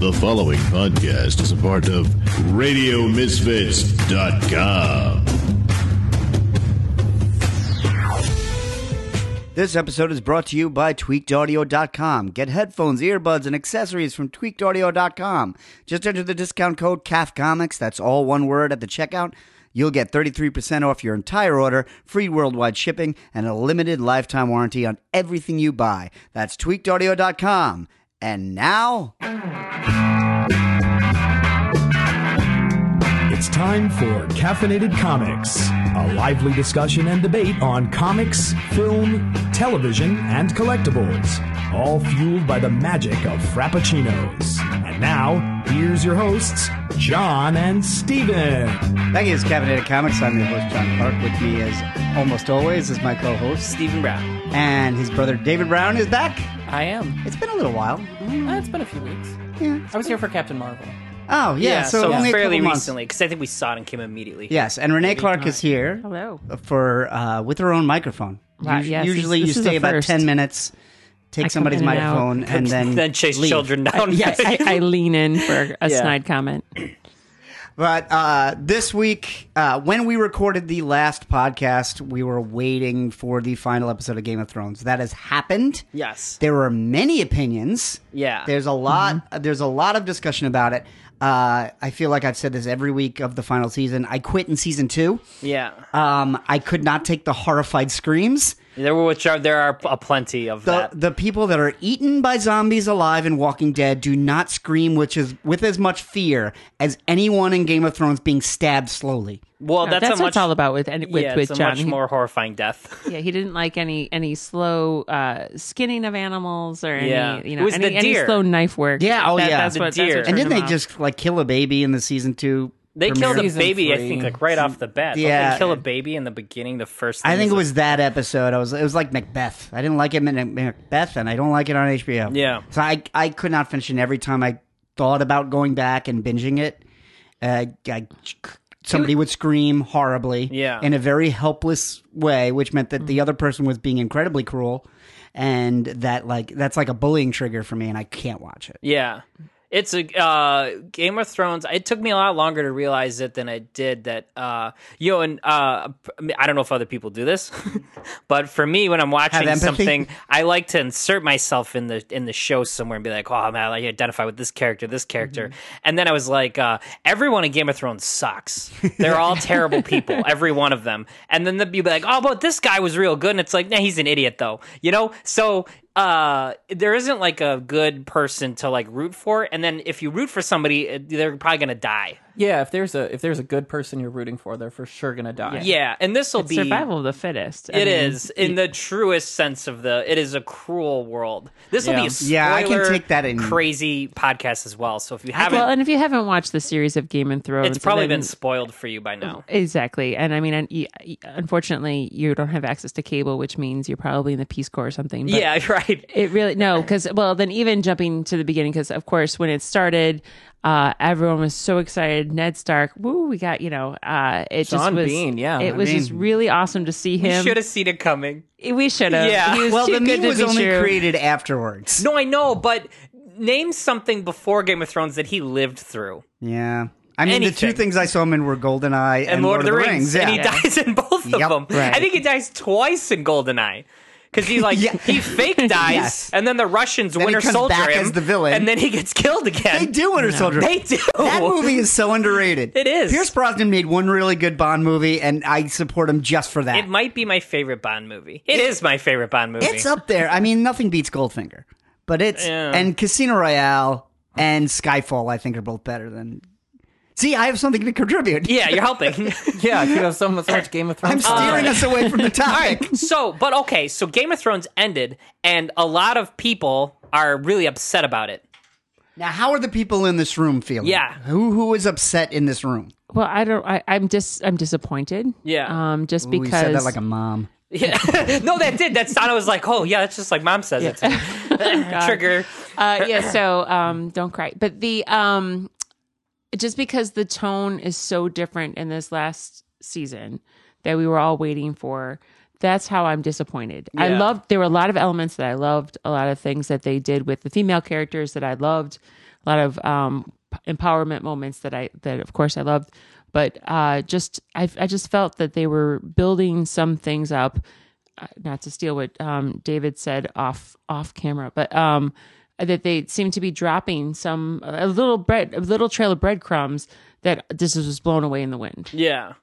The following podcast is a part of RadioMisfits.com. This episode is brought to you by tweakedaudio.com. Get headphones, earbuds, and accessories from tweakedaudio.com. Just enter the discount code CAFCOMICS, that's all one word at the checkout. You'll get 33% off your entire order, free worldwide shipping, and a limited lifetime warranty on everything you buy. That's tweakedaudio.com. And now, It's time for Caffeinated Comics, a lively discussion and debate on comics, film, television, and collectibles, all fueled by the magic of Frappuccinos. And now, here's your hosts, John and Steven. thank you, it's Caffeinated Comics. I'm your host, John Clark. With me, as almost always, is my co host, Stephen Brown. and his brother David Brown is back. I am. It's been a little while. Uh, it's been a few weeks. Yeah. I was here for Captain Marvel. Oh, yeah, so, only a fairly couple recently because I think we saw it and came immediately. Yes, and Renee Clark is here. Hello. For uh, with her own microphone. Wow, Us- yes, Usually, this- you this is stay a about first. ten minutes, take I come somebody's in and out. microphone, and then then chase leave. children down. Yes, I, I lean in for a Yeah. snide comment. But uh, this week, uh, when we recorded the last podcast, we were waiting for the final episode of Game of Thrones. That has happened. yes. There were many opinions. Yeah. There's a lot. There's a lot of discussion about it. Uh, I feel like I've said this every week of the final season. I quit in season two. Yeah. Um, I could not take the horrified screams. There were which are there are a plenty of The that. the people that are eaten by zombies alive in Walking Dead do not scream, which is with as much fear as anyone in Game of Thrones being stabbed slowly. well, No, that's, that's a what much it's all about with and with, yeah, with it's a John. much more horrifying death. yeah, he didn't like any any slow uh, skinning of animals or any Yeah. you know any, any slow knife work. Yeah, oh, yeah. That's The what, that's deer. what And And didn't him they off. just like kill a baby in the season two? They killed a baby, I think, like right off the bat. Don't Yeah. they kill a baby in the beginning? The first. I think it was that episode. I was it was like Macbeth. I didn't like it in Macbeth, and I don't like it on HBO. Yeah. so I I could not finish it. Every time I thought about going back and binging it, uh, I, somebody would scream horribly, Yeah. in a very helpless way, which meant that the other person was being incredibly cruel, and that like that's like a bullying trigger for me, and I can't watch it. Yeah. It's a uh, Game of Thrones. It took me a lot longer to realize it than it did. That uh, you know, and uh, I don't know if other people do this, but for me, when I'm watching something, I like to insert myself in the in the show somewhere and be like, "Oh man, I identify with this character, this character." And then I was like, uh, "Everyone in Game of Thrones sucks. They're all terrible people, every one of them." And then you'd be like, "Oh, but this guy was real good," and it's like, "Nah, he's an idiot, though." You know, so uh there isn't like a good person to like root for. And then if you root for somebody they're probably gonna die Yeah, if there's a if there's a good person you're rooting for, they're for sure gonna die. yeah and this will be survival of the fittest. I It mean, is in the truest sense of the it is a cruel world this will Yeah. be a spoiler Yeah, I can take that in- crazy podcast as well so if you haven't Well, and if you haven't watched the series of Game of Thrones, it's probably then- been spoiled for you by now Exactly. And I mean, and y- y- unfortunately, you don't have access to cable, which means you're probably in the Peace Corps or something. But yeah right It really, no, because, well, then even jumping to the beginning, because of course, when it started, uh, everyone was so excited. Ned Stark, woo, we got, you know, uh, it just was, Bean, yeah. it was just really awesome to see him. you should have seen it coming We should have. Yeah. He was Well, the good meme was only true. created afterwards. no i know but name something before game of thrones that he lived through Yeah. I mean, the two things I saw him in were GoldenEye and, and Lord, of the Rings, yeah. and he dies in both Yep, of them. right. I think he dies twice in Goldeneye. Because he like Yeah. he fake dies, Yes. and then the Russians Then he Winter comes Soldier back him, as the villain. and then he gets killed again. They do Winter Soldier. They do. That movie is so underrated. It is. Pierce Brosnan made one really good Bond movie, and I support him just for that. It might be my favorite Bond movie. It is my favorite Bond movie. it's up there. I mean, nothing beats Goldfinger, but it's Yeah. and Casino Royale and Skyfall. I think are both better than. See, I have something to contribute. yeah, you're helping. Yeah, you have so much, so much Game of Thrones. I'm steering Uh, us away from the topic. so, but okay, so Game of Thrones ended, and a lot of people are really upset about it. Now, how are the people in this room feeling? Yeah. who who is upset in this room? Well, I don't, I, I'm just, I'm disappointed. Yeah. Um, just Ooh, because. you said that like a mom. Yeah. no, that did. That's I was like, oh yeah, that's just like mom says it. to me. Trigger. uh, yeah, so um, don't cry. But the um, just because the tone is so different in this last season that we were all waiting for, that's how I'm disappointed. I Yeah. loved there were a lot of elements that I loved, a lot of things that they did with the female characters that I loved. a lot of um, empowerment moments that I that of course I loved, but uh, just I I just felt that they were building some things up. Uh, not to steal what um, David said off off camera, but um, that they seemed to be dropping some a little bread a little trail of breadcrumbs that this was blown away in the wind. Yeah.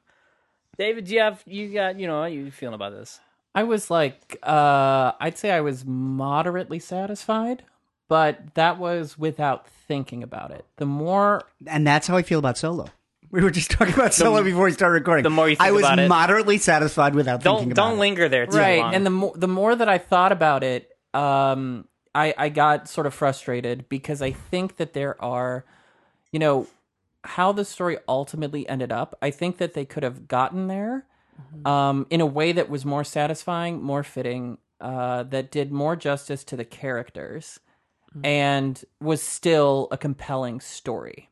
David, do you have you got you know how you feeling about this? I was like, uh, I'd say I was moderately satisfied, but that was without thinking about it. The more And that's how I feel about Solo. We were just talking about Solo before we started recording. the more you think I was about it- moderately satisfied without thinking Don't about don't it. linger there too right long. and the more the more that i thought about it um i i got sort of frustrated because i think that there are you know how the story ultimately ended up i think that they could have gotten there um in a way that was more satisfying more fitting uh that did more justice to the characters and was still a compelling story.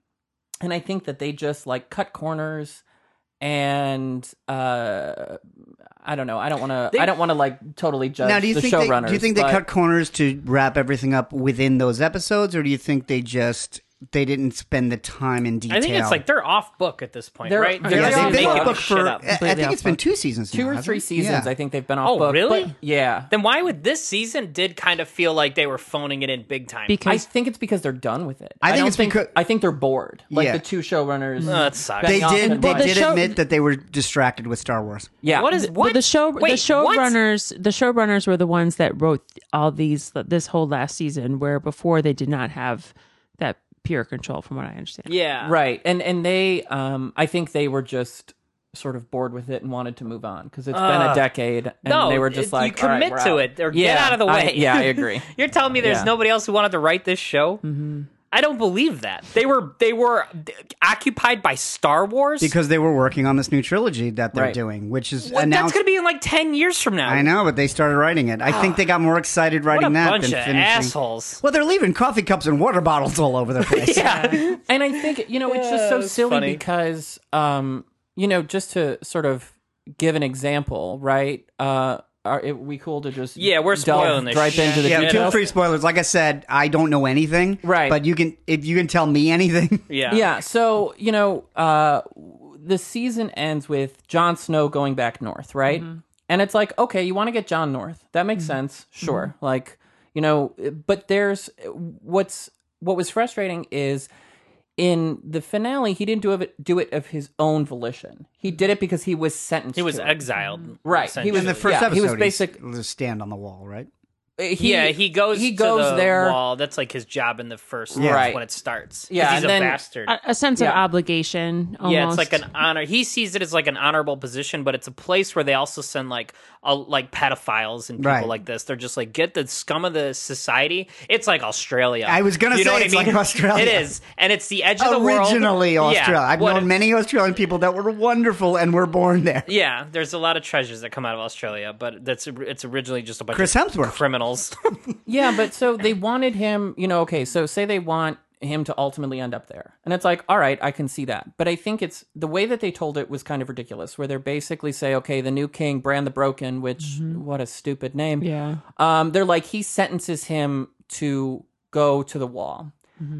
And i think that they just like cut corners and uh I don't know. I don't want to. I don't want to like totally judge Now, do you the think they, showrunners. do you think they but- cut corners to wrap everything up within those episodes, or do you think they just they didn't spend the time in detail? I think it's like they're off book at this point, They're- right? They're yeah, they're they've off been book. off book for. I- I think off it's been two seasons. two now, or three seasons. Yeah. I think they've been off Oh, book. really? but yeah. Then why would this season did kind of feel like they were phoning it in big time? I think it's because they're done with it. I think don't it's because- I think they're bored. Like Yeah. the two showrunners. Oh, that sucks. They did. They the did show- admit that they were distracted with Star Wars. Yeah. What is Th- what? the show Wait, the showrunners the showrunners were the ones that wrote all these this whole last season where before they did not have that pure control from what I understand. Yeah, right? And and they, um, I think they were just sort of bored with it and wanted to move on because it's been a Ugh. decade. And No, they were just like, you "All right, commit we're to out." it or yeah, get out of the I- way. yeah, I agree. You're telling me there's Yeah. nobody else who wanted to write this show? Mm-hmm. I don't believe that. They were they were occupied by Star Wars Because they were working on this new trilogy that they're Right. doing, which is What- that's going to be in like ten years from now. I know, but they started writing it. I think they got more excited What writing a that bunch than of finishing. assholes. Well, they're leaving coffee cups and water bottles all over the place. Yeah. and I think you know it's Yeah, just so it's silly funny. because um you know just to sort of give an example, right? Uh, are it, we cool to just Yeah, we're delve spoiling this right shit. into the Yeah, details? feel free spoilers. Like I said, I don't know anything. Right. But you can if you can tell me anything. Yeah. Yeah, so you know, uh, the season ends with Jon Snow going back north, right? Mm-hmm. And it's like, okay, you want to get Jon north. That makes mm-hmm. sense, mm-hmm. sure. Like, you know, but there's what's what was frustrating is in the finale he didn't do it do it of his own volition. He did it because he was sentenced. He was to it. exiled. Right. He was In the Yeah, first he was he's- basic- stand on the wall, right? He, yeah, he goes. He to goes the there. Wall. That's like his job in the first Right. when it starts. Yeah, he's and a then- bastard. A, a sense of obligation. Almost. Yeah, it's like an honor. He sees it as like an honorable position, but it's a place where they also send like a, like pedophiles and people Right. like this. They're just like get the scum of the society. It's like Australia. I was gonna You know say what I it's mean? like Australia. It is, and it's the edge of the world. Originally Australia. Yeah, I've what- known many Australian people that were wonderful and were born there. Yeah, there's a lot of treasures that come out of Australia, but that's it's originally just a bunch Chris of Hemsworth. Yeah, but so they wanted him, you know, okay, so say they want him to ultimately end up there. And it's like, all right, I can see that. But I think it's the way that they told it was kind of ridiculous, where they're basically say, okay, the new king, Bran the Broken, which what a stupid name. yeah. Um, they're like he sentences him to go to the wall.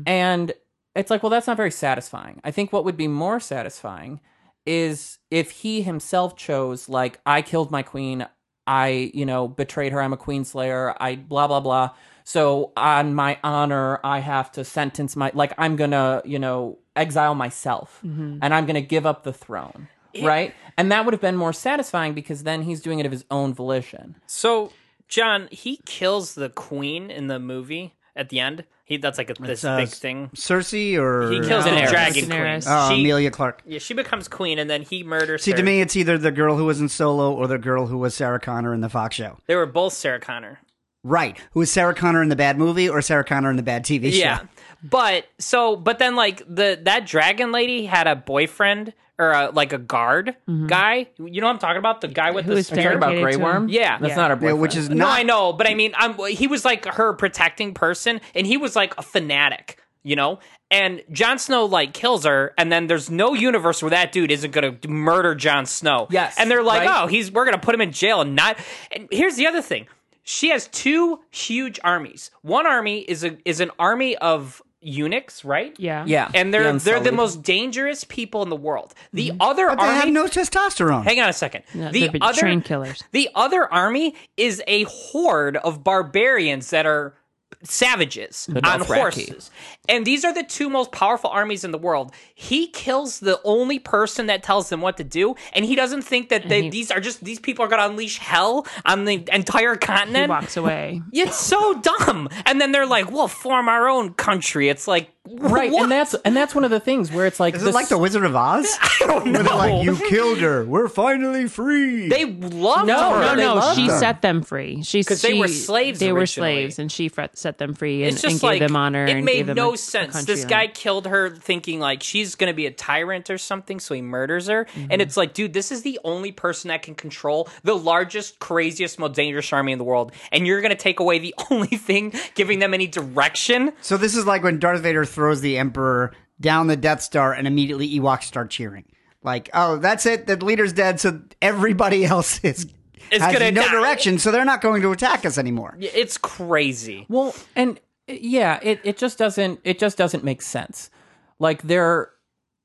And it's like, well, that's not very satisfying. I think what would be more satisfying is if he himself chose, like, I killed my queen, I, you know, betrayed her, I'm a queen slayer, I blah blah blah. So on my honor, I have to sentence my like I'm gonna, you know, exile myself mm-hmm. and I'm gonna give up the throne. Right? And that would have been more satisfying because then he's doing it of his own volition. so, John, he kills the queen in the movie at the end. He that's like a, this uh, big thing. Cersei or He kills the Daenerys. dragon Daenerys. queen. Oh, she, Emilia Clarke. Yeah, she becomes queen, and then he murders See, her. to me, it's either the girl who was in Solo or the girl who was Sarah Connor in the Fox show. they were both Sarah Connor. Right. Who was Sarah Connor in the bad movie or Sarah Connor in the bad TV show? Yeah, but so, but then like the that dragon lady had a boyfriend or a, like a guard guy. You know what I'm talking about? The guy with Who the was Are talking about Grey Worm? Yeah. That's Yeah. not a Yeah, boyfriend. which is not- No. I know, but I mean, I'm, he was like her protecting person, and he was like a fanatic, you know. And Jon Snow like kills her, and then there's no universe where that dude isn't gonna murder Jon Snow. Yes, and they're like, right? oh, he's we're gonna put him in jail and not. And here's the other thing: she has two huge armies. One army is a is an army of eunuchs, right? Yeah. Yeah, And they're the they're the most dangerous people in the world. The mm-hmm. other But they army have no testosterone. Hang on a second. No, the they're other train killers. The other army is a horde of barbarians that are savages on horses. And these are the two most powerful armies in the world. He kills the only person that tells them what to do, and he doesn't think that they, he- these are just these people are going to unleash hell on the entire He continent. walks away. It's so dumb. And then they're like, "We'll form our own country." It's like, right, what? and that's and that's one of the things where it's like Is this- it like the Wizard of Oz? I don't know. Where like, you killed her. We're finally free. they love No, her. No, they no, she them. set them free. She 'Cause they she- were slaves They were slaves, and she fre- set them free and, it's just and gave like them honor. it made gave no a- a sense. country This land. guy killed her thinking like she's going to be a tyrant or something, so he murders her. Mm-hmm. And it's like, dude, this is the only person that can control the largest, craziest, most dangerous army in the world, and you're going to take away the only thing giving them any direction. So this is like when Darth Vader throws the Emperor down the Death Star, and immediately Ewoks start cheering. Like, oh, that's it. The leader's dead, so everybody else is Is has gonna no die. direction, so they're not going to attack us anymore. It's crazy. Well, and yeah, it, it just doesn't it just doesn't make sense. Like they're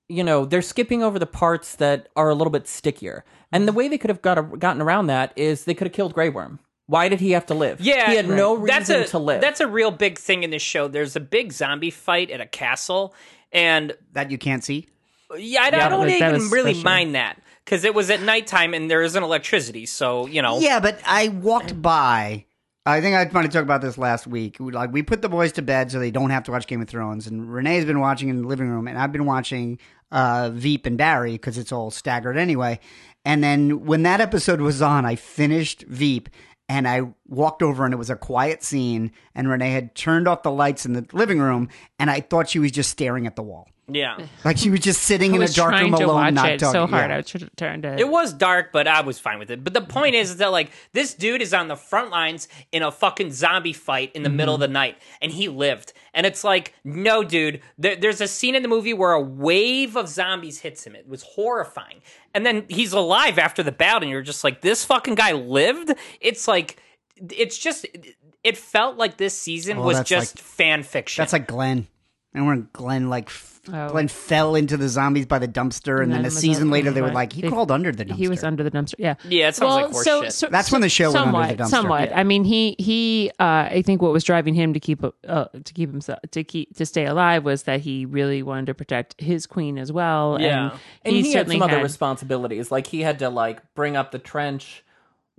you know, they're skipping over the parts that are a little bit stickier. And the way they could have got gotten around that is they could have killed Grey Worm. Why did he have to live? Yeah, he had no reason that's a, to live. That's a real big thing in this show. There's a big zombie fight at a castle, and That you can't see. Yeah, I, I don't was- even really special. mind that because it was at nighttime and there isn't electricity. So you know, Yeah, but I walked by. I think I might have talked about this last week. Like we put the boys to bed so they don't have to watch Game of Thrones, and Renee's been watching in the living room, and I've been watching uh, Veep and Barry because it's all staggered anyway. And then when that episode was on, I finished Veep. And I walked over, and it was a quiet scene. And Renee had turned off the lights in the living room, and I thought she was just staring at the wall, yeah, eh. like she was just sitting I in a dark trying room to alone, watch not it talking. so hard. Yeah. I was tr- trying to. it was dark, but I was fine with it. But the point is that like this dude is on the front lines in a fucking zombie fight in the middle of mm-hmm. the night, and he lived. And it's like, no, dude. There, there's a scene in the movie where a wave of zombies hits him. It was horrifying, and then he's alive after the battle, and you're just like, this fucking guy lived. It's like, it's just. It felt like this season Oh, was just like- fan fiction. That's like Glenn. And when Glenn like f- Oh. Glenn fell into the zombies by the dumpster, and, then then a season up- later they were like, he They- crawled under the dumpster. He was under the dumpster. Yeah. Yeah, it sounds like horse so, shit. so- That's when the show went under somewhat, the dumpster. Somewhat. I mean, he he. Uh, I think what was driving him to keep uh, to keep himself to keep to stay alive was that he really wanted to protect his queen as well. Yeah. and, and he, had certainly some other responsibilities. Like he had to like bring up the trench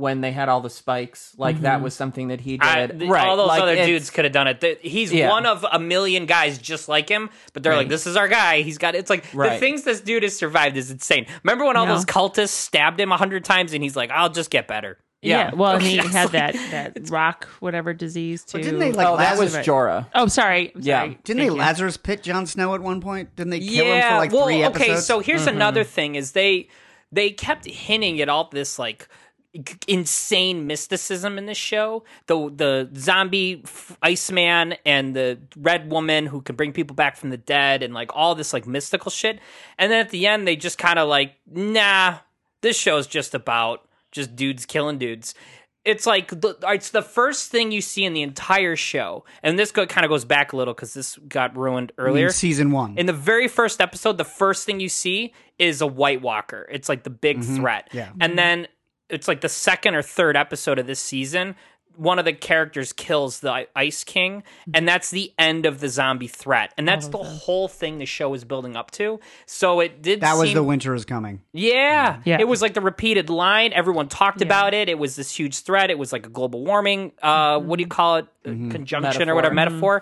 when they had all the spikes. Like Mm-hmm. that was something that he did. I, th- right. All those like, other dudes could have done it. Th- He's Yeah. one of a million guys just like him, but they're like, "This is our guy. He's got." It's like the things this dude has survived is insane. Remember when all Yeah. those cultists stabbed him a hundred times, and he's like, "I'll just get better." Yeah. well, and he had that that rock whatever disease too. didn't they, like, Oh, that was Lazarus- Jorah. Oh, sorry. I'm Yeah. sorry. Didn't they you. Lazarus pit Jon Snow at one point? Didn't they kill him yeah. for like well, three okay. So here's another thing: is they they kept hinting at all this like g- insane mysticism in this show. The the zombie f- Iceman and the Red Woman who can bring people back from the dead and like all this like mystical shit. And then at the end, they just kind of like, nah, this show's just about just dudes killing dudes. It's like the, it's the first thing you see in the entire show, and this go, kind of goes back a little because this got ruined earlier. season one. In the very first episode, the first thing you see is a White Walker. It's like the big mm-hmm. threat. Yeah. And then it's like the second or third episode of this season, one of the characters kills the Ice King, and that's the end of the zombie threat. And that's the whole thing the show is building up to. So it did that was the winter is coming. yeah. Yeah. It was like the repeated line. Everyone talked about it. It was this huge threat. It was like a global warming, uh, what do you call it? Uh, Conjunction or whatever, metaphor.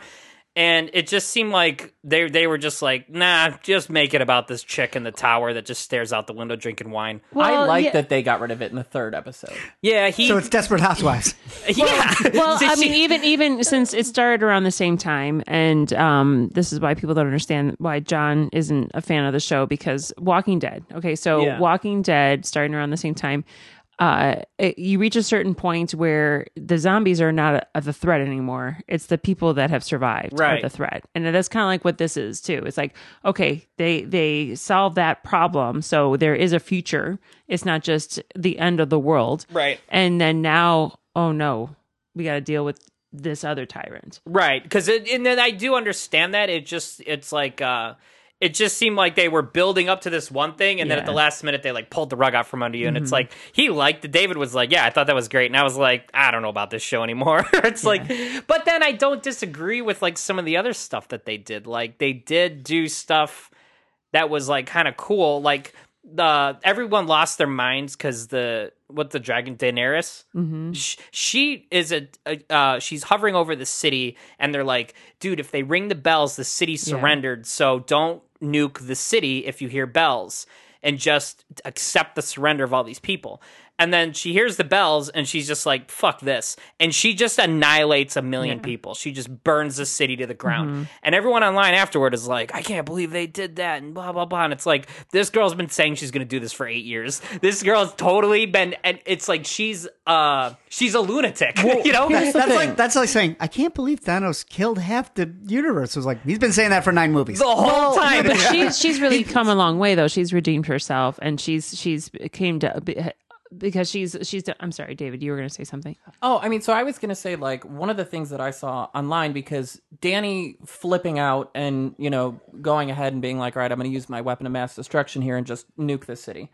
And it just seemed like they they were just like, nah, just make it about this chick in the tower that just stares out the window drinking wine. I like yeah. that they got rid of it in the third episode. Yeah, he. So it's Desperate Housewives. yeah. well, So I mean, even even since it started around the same time, and um, this is why people don't understand why John isn't a fan of the show because Walking Dead. Okay, so Yeah. Walking Dead starting around the same time. Uh, it, you reach a certain point where the zombies are not a, the threat anymore. It's the people that have survived Right. are the threat, and that's kind of like what this is too. It's like okay, they they solve that problem, so there is a future. It's not just the end of the world, Right. and then now, oh no, we got to deal with this other tyrant. Right, because and then I do understand that. It just it's like uh it just seemed like they were building up to this one thing, and then at the last minute they like pulled the rug out from under you, and Mm-hmm. it's like he liked it. David was like, "Yeah, I thought that was great," and I was like, "I don't know about this show anymore." it's like, but then I don't disagree with like some of the other stuff that they did. Like they did do stuff that was like kind of cool. Like the everyone lost their minds because the what the dragon Daenerys. Sh- she is a, a uh, she's hovering over the city, and they're like, dude, if they ring the bells, the city surrendered. So don't nuke the city if you hear bells, and just accept the surrender of all these people. And then she hears the bells and she's just like, fuck this. And she just annihilates a million people. She just burns the city to the ground. And everyone online afterward is like, I can't believe they did that and blah, blah, blah. And it's like, this girl's been saying she's going to do this for eight years. This girl's totally been, and it's like, she's, uh, she's a lunatic, you know? here's That's thing. like that's like saying I can't believe Thanos killed half the universe. It was like he's been saying that for nine movies. the whole time. But she's she's really come a long way though. She's redeemed herself, and she's she's came to because she's she's. I'm sorry, David. You were going to say something. Oh, I mean, so I was going to say, like, one of the things that I saw online because Danny flipping out and, you know, going ahead and being like, all right, I'm going to use my weapon of mass destruction here and just nuke this city.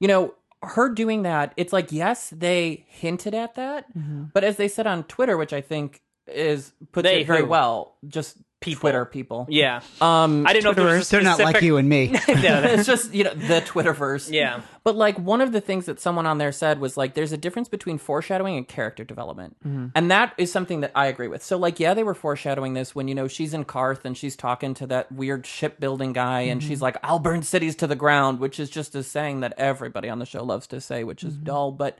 You know, her doing that, it's like, yes, they hinted at that, mm-hmm. but as they said on Twitter, which I think is puts They it very who? well, just Twitter people. yeah. Um, I didn't know if there was a They're not like specific- you and me. Yeah, it's just you know the Twitterverse. Yeah. But like one of the things that someone on there said was like there's a difference between foreshadowing and character development. Mm-hmm. And that is something that I agree with. So like yeah, they were foreshadowing this when you know she's in Qarth and she's talking to that weird shipbuilding guy and she's mm-hmm. like I'll burn cities to the ground, which is just a saying that everybody on the show loves to say, which is mm-hmm. dull, but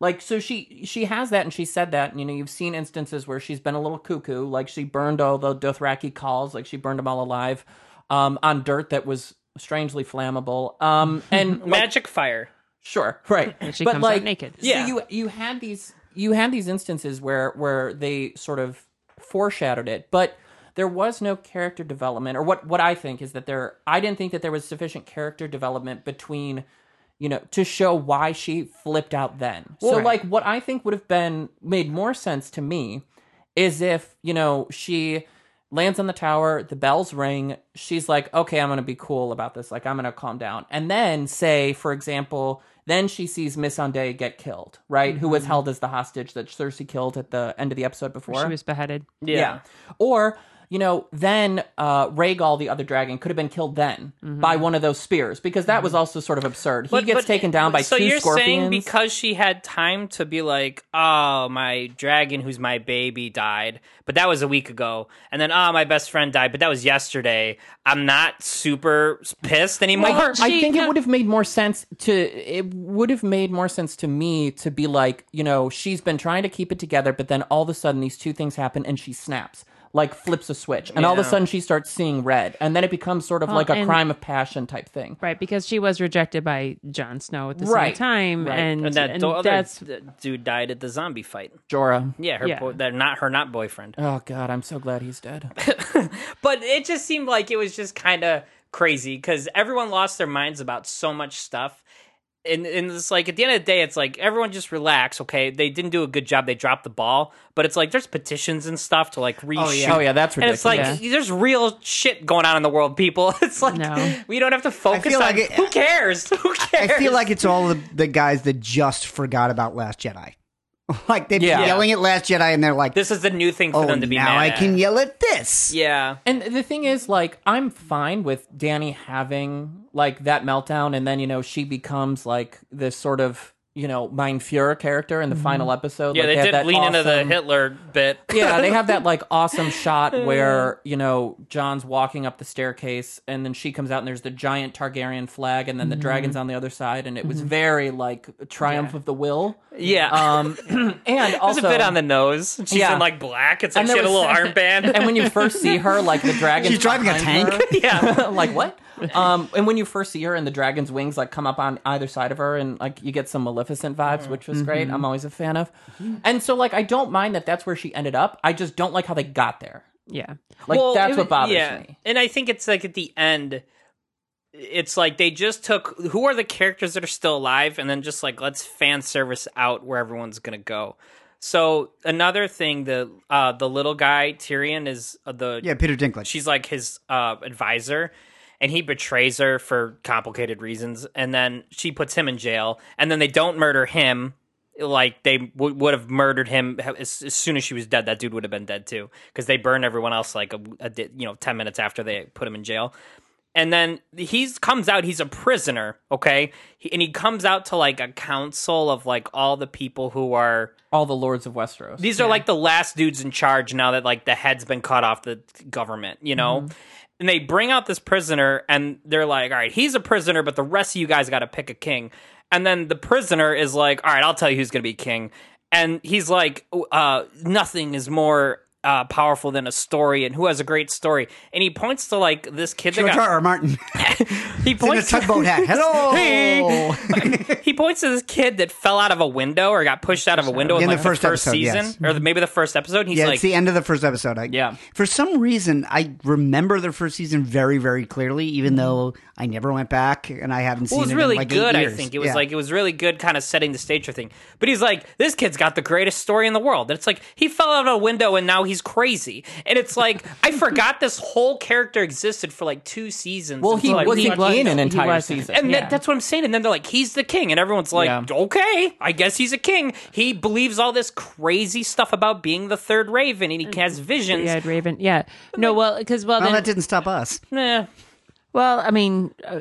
like so she she has that and she said that and you know you've seen instances where she's been a little cuckoo like she burned all the Dothraki khals like she burned them all alive um on dirt that was strangely flammable um and like, Magic fire. sure right and she but comes out like naked. so Yeah. you you had these you had these instances where where they sort of foreshadowed it but there was no character development or what what i think is that there i didn't think that there was sufficient character development between you know to show why she flipped out then so Right. like what i think would have been made more sense to me is if you know she lands on the tower the bells ring she's like okay i'm gonna be cool about this like i'm gonna calm down and then say for example then she sees Missandei get killed right who was mm-hmm. held as the hostage that cersei killed at the end of the episode before She was beheaded. Yeah. or, you know, then uh, Rhaegal, the other dragon, could have been killed then by one of those spears because that was also sort of absurd. He gets but- taken down by so two you're scorpions. saying because she had time to be like, oh, my dragon, who's my baby, died, but that was a week ago, and then oh, my best friend died, but that was yesterday. I'm not super pissed anymore. I, I think it would have made more sense to it would have made more sense to me to be like, you know, she's been trying to keep it together, but then all of a sudden these two things happen and she snaps. Like flips a switch, and all of a sudden she starts seeing red, and then it becomes sort of Well, like a and- crime of passion type thing. Right, because she was rejected by Jon Snow at the Right, same time, right. and, and that and do- other that's d- dude died at the zombie fight. Jorah. Yeah, her Yeah. Boy, they're not her not boyfriend. Oh God, I'm so glad he's dead. But it just seemed like it was just kind of crazy because everyone lost their minds about so much stuff. And, and it's like at the end of the day, it's like everyone just relax. Okay, they didn't do a good job. They dropped the ball, but it's like there's petitions and stuff to like oh, reshoot. oh yeah, that's And it's like there's real shit going on in the world, people. It's like No. we don't have to focus on like it- who cares. Who cares? I feel like it's all the, the guys that just forgot about Last Jedi. like they've Yeah. been yelling at Last Jedi, and they're like, this is the new thing for "Oh, them to be now mad I at. can yell at this." Yeah, And the thing is, like, I'm fine with Danny having like that meltdown, and then you know she becomes like this sort of you know Mein Fuhrer character in the mm-hmm. final episode. yeah. Like, They have did that lean into the Hitler bit. yeah, they have that like awesome shot where you know John's walking up the staircase, and then she comes out, and there's the giant Targaryen flag, and then the dragon's mm-hmm. on the other side, and it was mm-hmm. very like a triumph of the will. Yeah. Um, and It was also a bit on the nose. She's Yeah. in like black. It's like And she there had a little was- armband. and when you first see her, like the dragon, She's driving a tank? yeah. like what? Um, and when you first see her, and the dragon's wings like come up on either side of her, and like you get some Maleficent vibes, which was great. I'm always a fan of. And so, like, I don't mind that that's where she ended up. I just don't like how they got there. yeah. Like Well, that's it what was- bothers yeah. me. And I think it's like at the end, it's like they just took who are the characters that are still alive, and then just like let's fan service out where everyone's gonna go. So another thing, the uh, the little guy Tyrion is uh, the Yeah, Peter Dinklage. she's like his uh, advisor and he betrays her for complicated reasons and then she puts him in jail and then they don't murder him like they w- would have murdered him as, as soon as she was dead. That dude would have been dead too because they burn everyone else like a, a di- you know 10 minutes after they put him in jail. And then he comes out he's a prisoner okay? He, and he comes out to like a council of like all the people who are All the lords of Westeros. these are like the last dudes in charge now that like the head's been cut off the government, you know? Mm-hmm. And they bring out this prisoner and they're like, all right, he's a prisoner, but the rest of you guys got to pick a king. And then the prisoner is like, all right, I'll tell you who's going to be king. And he's like, uh, nothing is more uh, powerful than a story and who has a great story. And he points to like this kid that George got, R. R. Martin he in a points tugboat hat. Hello. Hey! he points to this kid that fell out of a window or got pushed out of a window in, In the like, first episode, season yes. or the, maybe the first episode. And he's yeah, like, it's the end of the first episode. I, Yeah. For some reason, I remember the first season very, very clearly, even though I never went back and I haven't well, seen it It was really in like good. I think it was Yeah. like it was really good, kind of setting the stage for thing. But he's like, this kid's got the greatest story in the world. And it's like he fell out of a window and now he's crazy. And it's like I forgot this whole character existed for like two seasons. well, he until I wasn't rewatched in an he entire wasn't. season. And Yeah. that, that's what I'm saying. And then they're like, he's the king. And everyone's like, Yeah. okay, I guess he's a king. He believes all this crazy stuff about being the third raven and he has visions. Yeah, Raven. Yeah. No, well, because well, Well, then, that didn't stop us. Yeah. well, I mean, uh,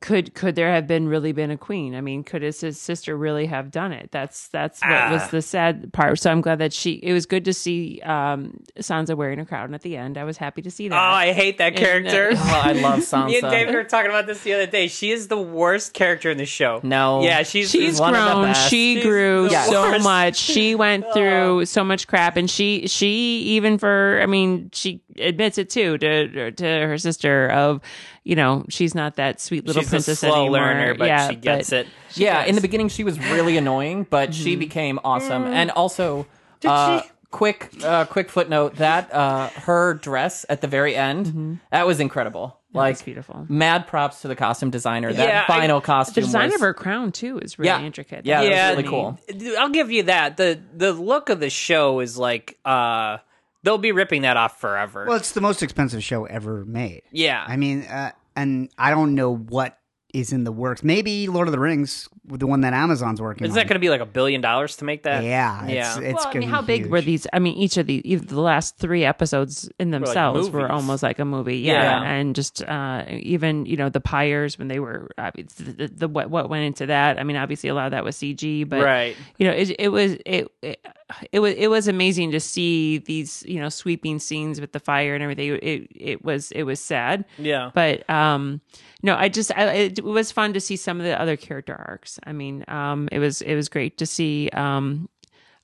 could could there have been really been a queen? I mean, could his, his sister really have done it? That's that's what Ah. was the sad part. So I'm glad that she. It was good to see um, Sansa wearing a crown at the end. I was happy to see that. Oh, I hate that And, uh, character. oh, I love Sansa. Me and David were talking about this the other day. She is the worst character in the show. No. Yeah, she's She's one of the grown. best. She She's grew so worst. much. She went through so much crap, and she she even for I mean she admits it too to to her sister of you know she's not that sweet little she's a princess slow anymore. learner, but yeah, she gets but- it. yeah, in the beginning she was really annoying, but she became awesome. And also, uh, quick, uh, quick footnote that uh, her dress at the very end that was incredible. like was beautiful. Mad props to the costume designer. That Yeah, I- final The costume. design was, of her crown too is really Yeah. intricate. Yeah, that was Yeah, really cool. I'll give you that. the The look of the show is like uh they'll be ripping that off forever. Well, it's the most expensive show ever made. yeah, I mean, uh, and I don't know what is in the works. Maybe Lord of the Rings, the one that Amazon's working is on. that going to be like a billion dollars to make that? Yeah, yeah. it's well, I mean, be how big huge. were these? I mean, each of the even the last three episodes in themselves were movies. almost like a movie. Yeah, Yeah. and just uh, even you know the pyres when they were I mean, the, the, the what what went into that. I mean, obviously a lot of that was CG, but Right. you know, it, it was it, it it was it was amazing to see these you know sweeping scenes with the fire and everything. It it was it was sad. Yeah. but um, no, I just I, it was fun to see some of the other character arcs. I mean, um, it was it was great to see um,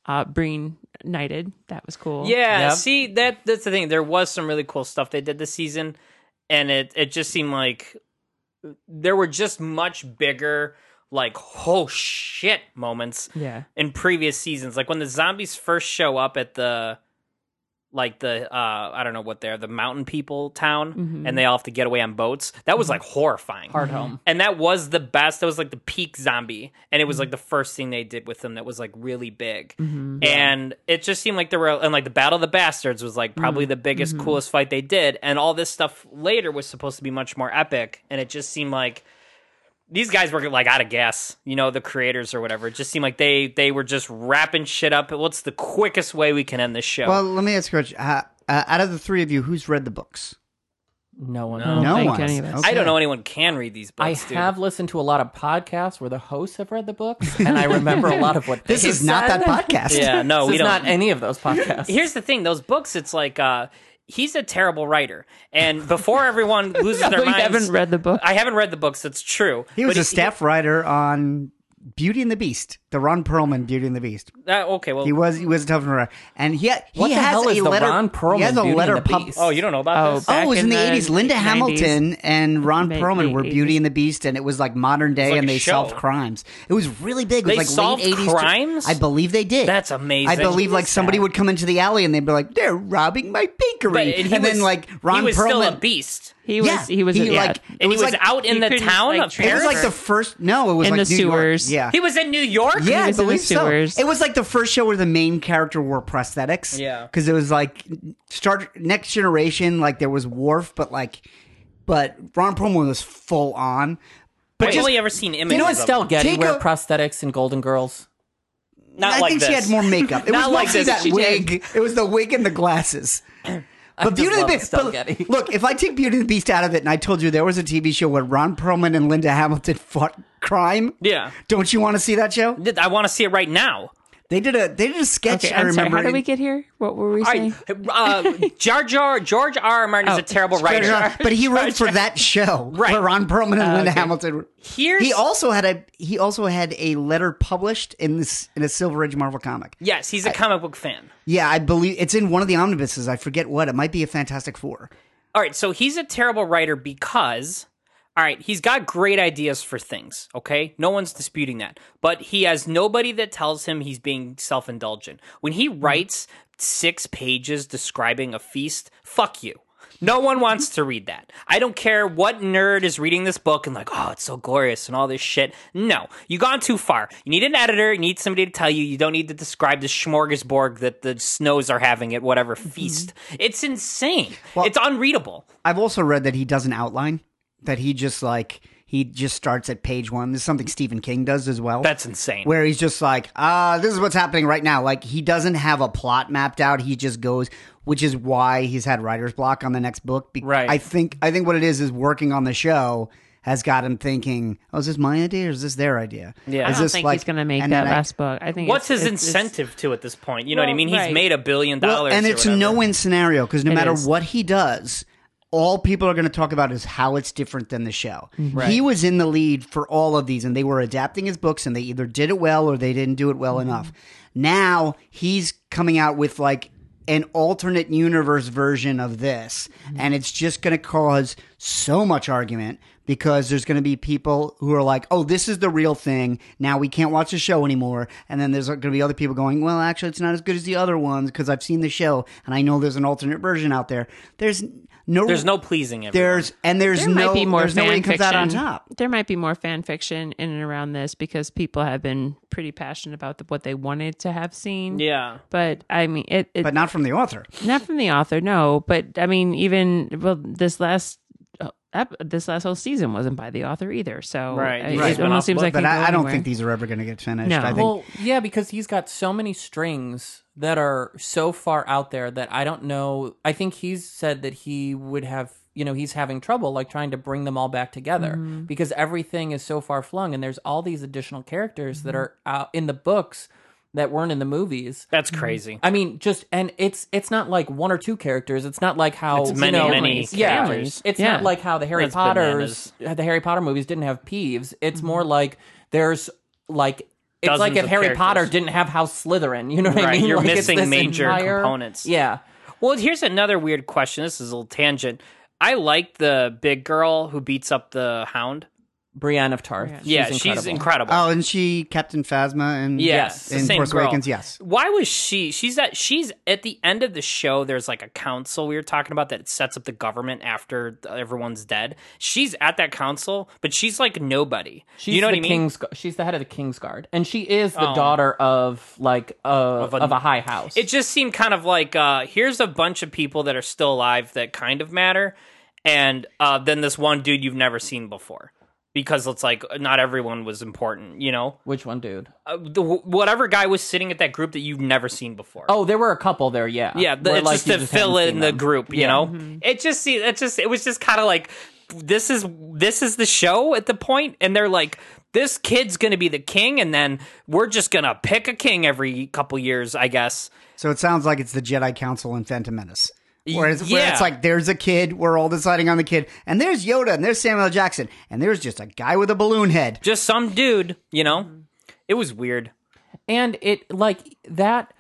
uh, Brienne knighted. That was cool. Yeah, Yep. see that that's the thing. There was some really cool stuff they did this season, and it it just seemed like there were just much bigger like oh shit moments yeah. in previous seasons. Like when the zombies first show up at the like the uh I don't know what they're the mountain people town Mhm. and they all have to get away on boats. That was mm-hmm. like horrifying. Hardhome. Mm-hmm. And that was the best. That was like the peak zombie. And it was like mm-hmm. the first thing they did with them that was like really big. And it just seemed like there were, and like the Battle of the Bastards was like probably the biggest, coolest fight they did. And all this stuff later was supposed to be much more epic. And it just seemed like these guys were like out of gas, you know, the creators or whatever. It just seemed like they they were just wrapping shit up. What's the quickest way we can end this show? Well, let me ask you, Rich, uh, uh, out of the three of you, who's read the books? No one. I don't No one. any of us. Okay. I don't know anyone can read these I books. dude. have listened to a lot of podcasts where the hosts have read the books, and I remember a lot of what This they is not that podcast. Yeah, no, This we is don't. not any of those podcasts. here's the thing those books it's like uh he's a terrible writer and before everyone loses their we I haven't read the book. i haven't read the books that's true He was But a staff writer on Beauty and the Beast, the Ron Perlman Beauty and the Beast. uh, okay well He was he was a tough writer, and he ha- he has a letter. Ron Perlman he has a Beauty and letter the pub- Beast? oh you don't know about Oh, this Oh, back it was in, in the the eighties. Linda 90s. Hamilton and Ron Ma- Perlman late were 80s. Beauty and the Beast, and it was like modern day, like and a they show. solved crimes. It was really big. It was They like solved late eighties crimes? I believe they did. That's amazing. I believe Who like is somebody that? would come into the alley and they'd be like, "They're robbing my bakery," but, and, and he then was, like Ron he was Perlman. still a beast He was. Yeah, he was. he, yeah. like- and he was like- out in the town like, of It was like the first. No, it was In like the New York. sewers. Yeah, he was in New York. yeah, I was in the believe so. sewers. It was like the first show where the main character wore prosthetics. Yeah. because it was like start next generation. Like there was Worf, but like, but Ron Perlman was full on. But I've just, only ever seen images. You know of Estelle him. Getty wear a- prosthetics in Golden Girls? Not I like think this. she had more makeup. It Not was like mostly this. that She did. wig. It was the wig and the glasses. But Beauty and the Beast. But Look, if I take Beauty and the Beast out of it, and I told you there was a TV show where Ron Perlman and Linda Hamilton fought crime, Yeah. don't you want to see that show? I want to see it right now. They did a they did a sketch. Okay, I remember. sorry. How did we get here? What were we All saying? right, uh, Jar Jar George R. R. Martin is Oh, a terrible writer. but he wrote for that show, Right. Where Ron Perlman and Linda okay. Hamilton. were- Here's He also had a he also had a letter published in this in a Silver Age Marvel comic. yes, he's a comic book fan. Yeah, I believe it's in one of the omnibuses. I forget what. It might be a Fantastic Four. All right, so he's a terrible writer because, all right, he's got great ideas for things, okay? No one's disputing that. But he has nobody that tells him he's being self indulgent. When he mm-hmm. writes six pages describing a feast, fuck you. No one wants to read that. I don't care what nerd is reading this book and like, oh, it's so glorious and all this shit. No, you've gone too far. You need an editor. You need somebody to tell you. You don't need to describe the smorgasbord that the snows are having at whatever mm-hmm. feast. It's insane. it's unreadable. I've also read that he doesn't outline. That he just like he just starts at page one. This is something Stephen King does as well. That's insane. where he's just like, ah, this is what's happening right now. Like he doesn't have a plot mapped out. He just goes, which is why he's had writer's block on the next book. Be- Right. I think I think what it is is working on the show has got him thinking, oh, is this my idea or is this their idea? Yeah. I Is don't this think like- he's going to make that then I- last book. I think. What's it's- his it's- it's- incentive to at this point? You know what I mean? He's right. made a billion Well, dollars. and it's a no-win scenario because no It matter is. what he does, all people are going to talk about is how it's different than the show. Mm-hmm. He was in the lead for all of these, and they were adapting his books, and they either did it well or they didn't do it Mm-hmm. well enough. Now he's coming out with like an alternate universe version of this, Mm-hmm. and it's just going to cause so much argument. Because there's going to be people who are like, "Oh, this is the real thing." Now we can't watch the show anymore, and then there's going to be other people going, "Well, actually, it's not as good as the other ones because I've seen the show and I know there's an alternate version out there." There's no, There's no pleasing everyone. there's and there's There no, might be more there's no way fan it comes out on top. There might be more fan fiction in and around this because people have been pretty passionate about the, what they wanted to have seen. yeah. But I mean, it, it But not from the author. not from the author, no. But I mean, even well, this last. Uh, ep- This last whole season wasn't by the author either, so Right. it, Right. it almost seems like But it can I, I don't anywhere. think these are ever going to get finished. No. I think Well, yeah, because he's got so many strings that are so far out there that I don't know. I think he's said that he would have, you know, he's having trouble like trying to bring them all back together Mm-hmm. because everything is so far flung and there's all these additional characters Mm-hmm. that are out in the books that weren't in the movies. That's crazy. I mean, just and it's it's not like one or two characters. It's not like how It's you many, know, many yeah. characters. It's Yeah. not like how the Harry That's Potter's the Harry Potter movies didn't have Peeves. It's Mm-hmm. more like there's like it's Dozens like if Harry characters. Potter didn't have House Slytherin. You know what I Right, mean? you're Like, missing major entire- components. Yeah. Well, here's another weird question. This is a little tangent. I like the big girl who beats up the hound. Brienne of Tarth. yeah, she's incredible. Oh, and she Captain Phasma and Yes, the in same Force girl. Awakens. Yes, Why was she? She's at. She's at the end of the show. There's like a council we were talking about that sets up the government after everyone's dead. She's at that council, but she's like nobody. She's you know the what I mean? King's, she's the head of the King's Guard, and she is the Oh. daughter of like uh, of, a- a, high house. It just seemed kind of like uh, here's a bunch of people that are still alive that kind of matter, and uh, then this one dude you've never seen before. Because it's like not everyone was important, you know. Which one, dude? Uh, the, whatever guy was sitting at that group that you've never seen before. Oh, there were a couple there. Yeah, Yeah, the, where, it's like, just to just fill in the them. group, you Yeah. know. It just see, it just it was just kind of like this is this is the show at the point, and they're like, this kid's gonna be the king, and then we're just gonna pick a king every couple years, I guess. so it sounds like it's the Jedi Council in Phantom Menace. Whereas, where yeah. it's like there's a kid, we're all deciding on the kid, and there's Yoda, and there's Samuel Jackson, and there's just a guy with a balloon head. Just some dude, you know. It was weird. and it like that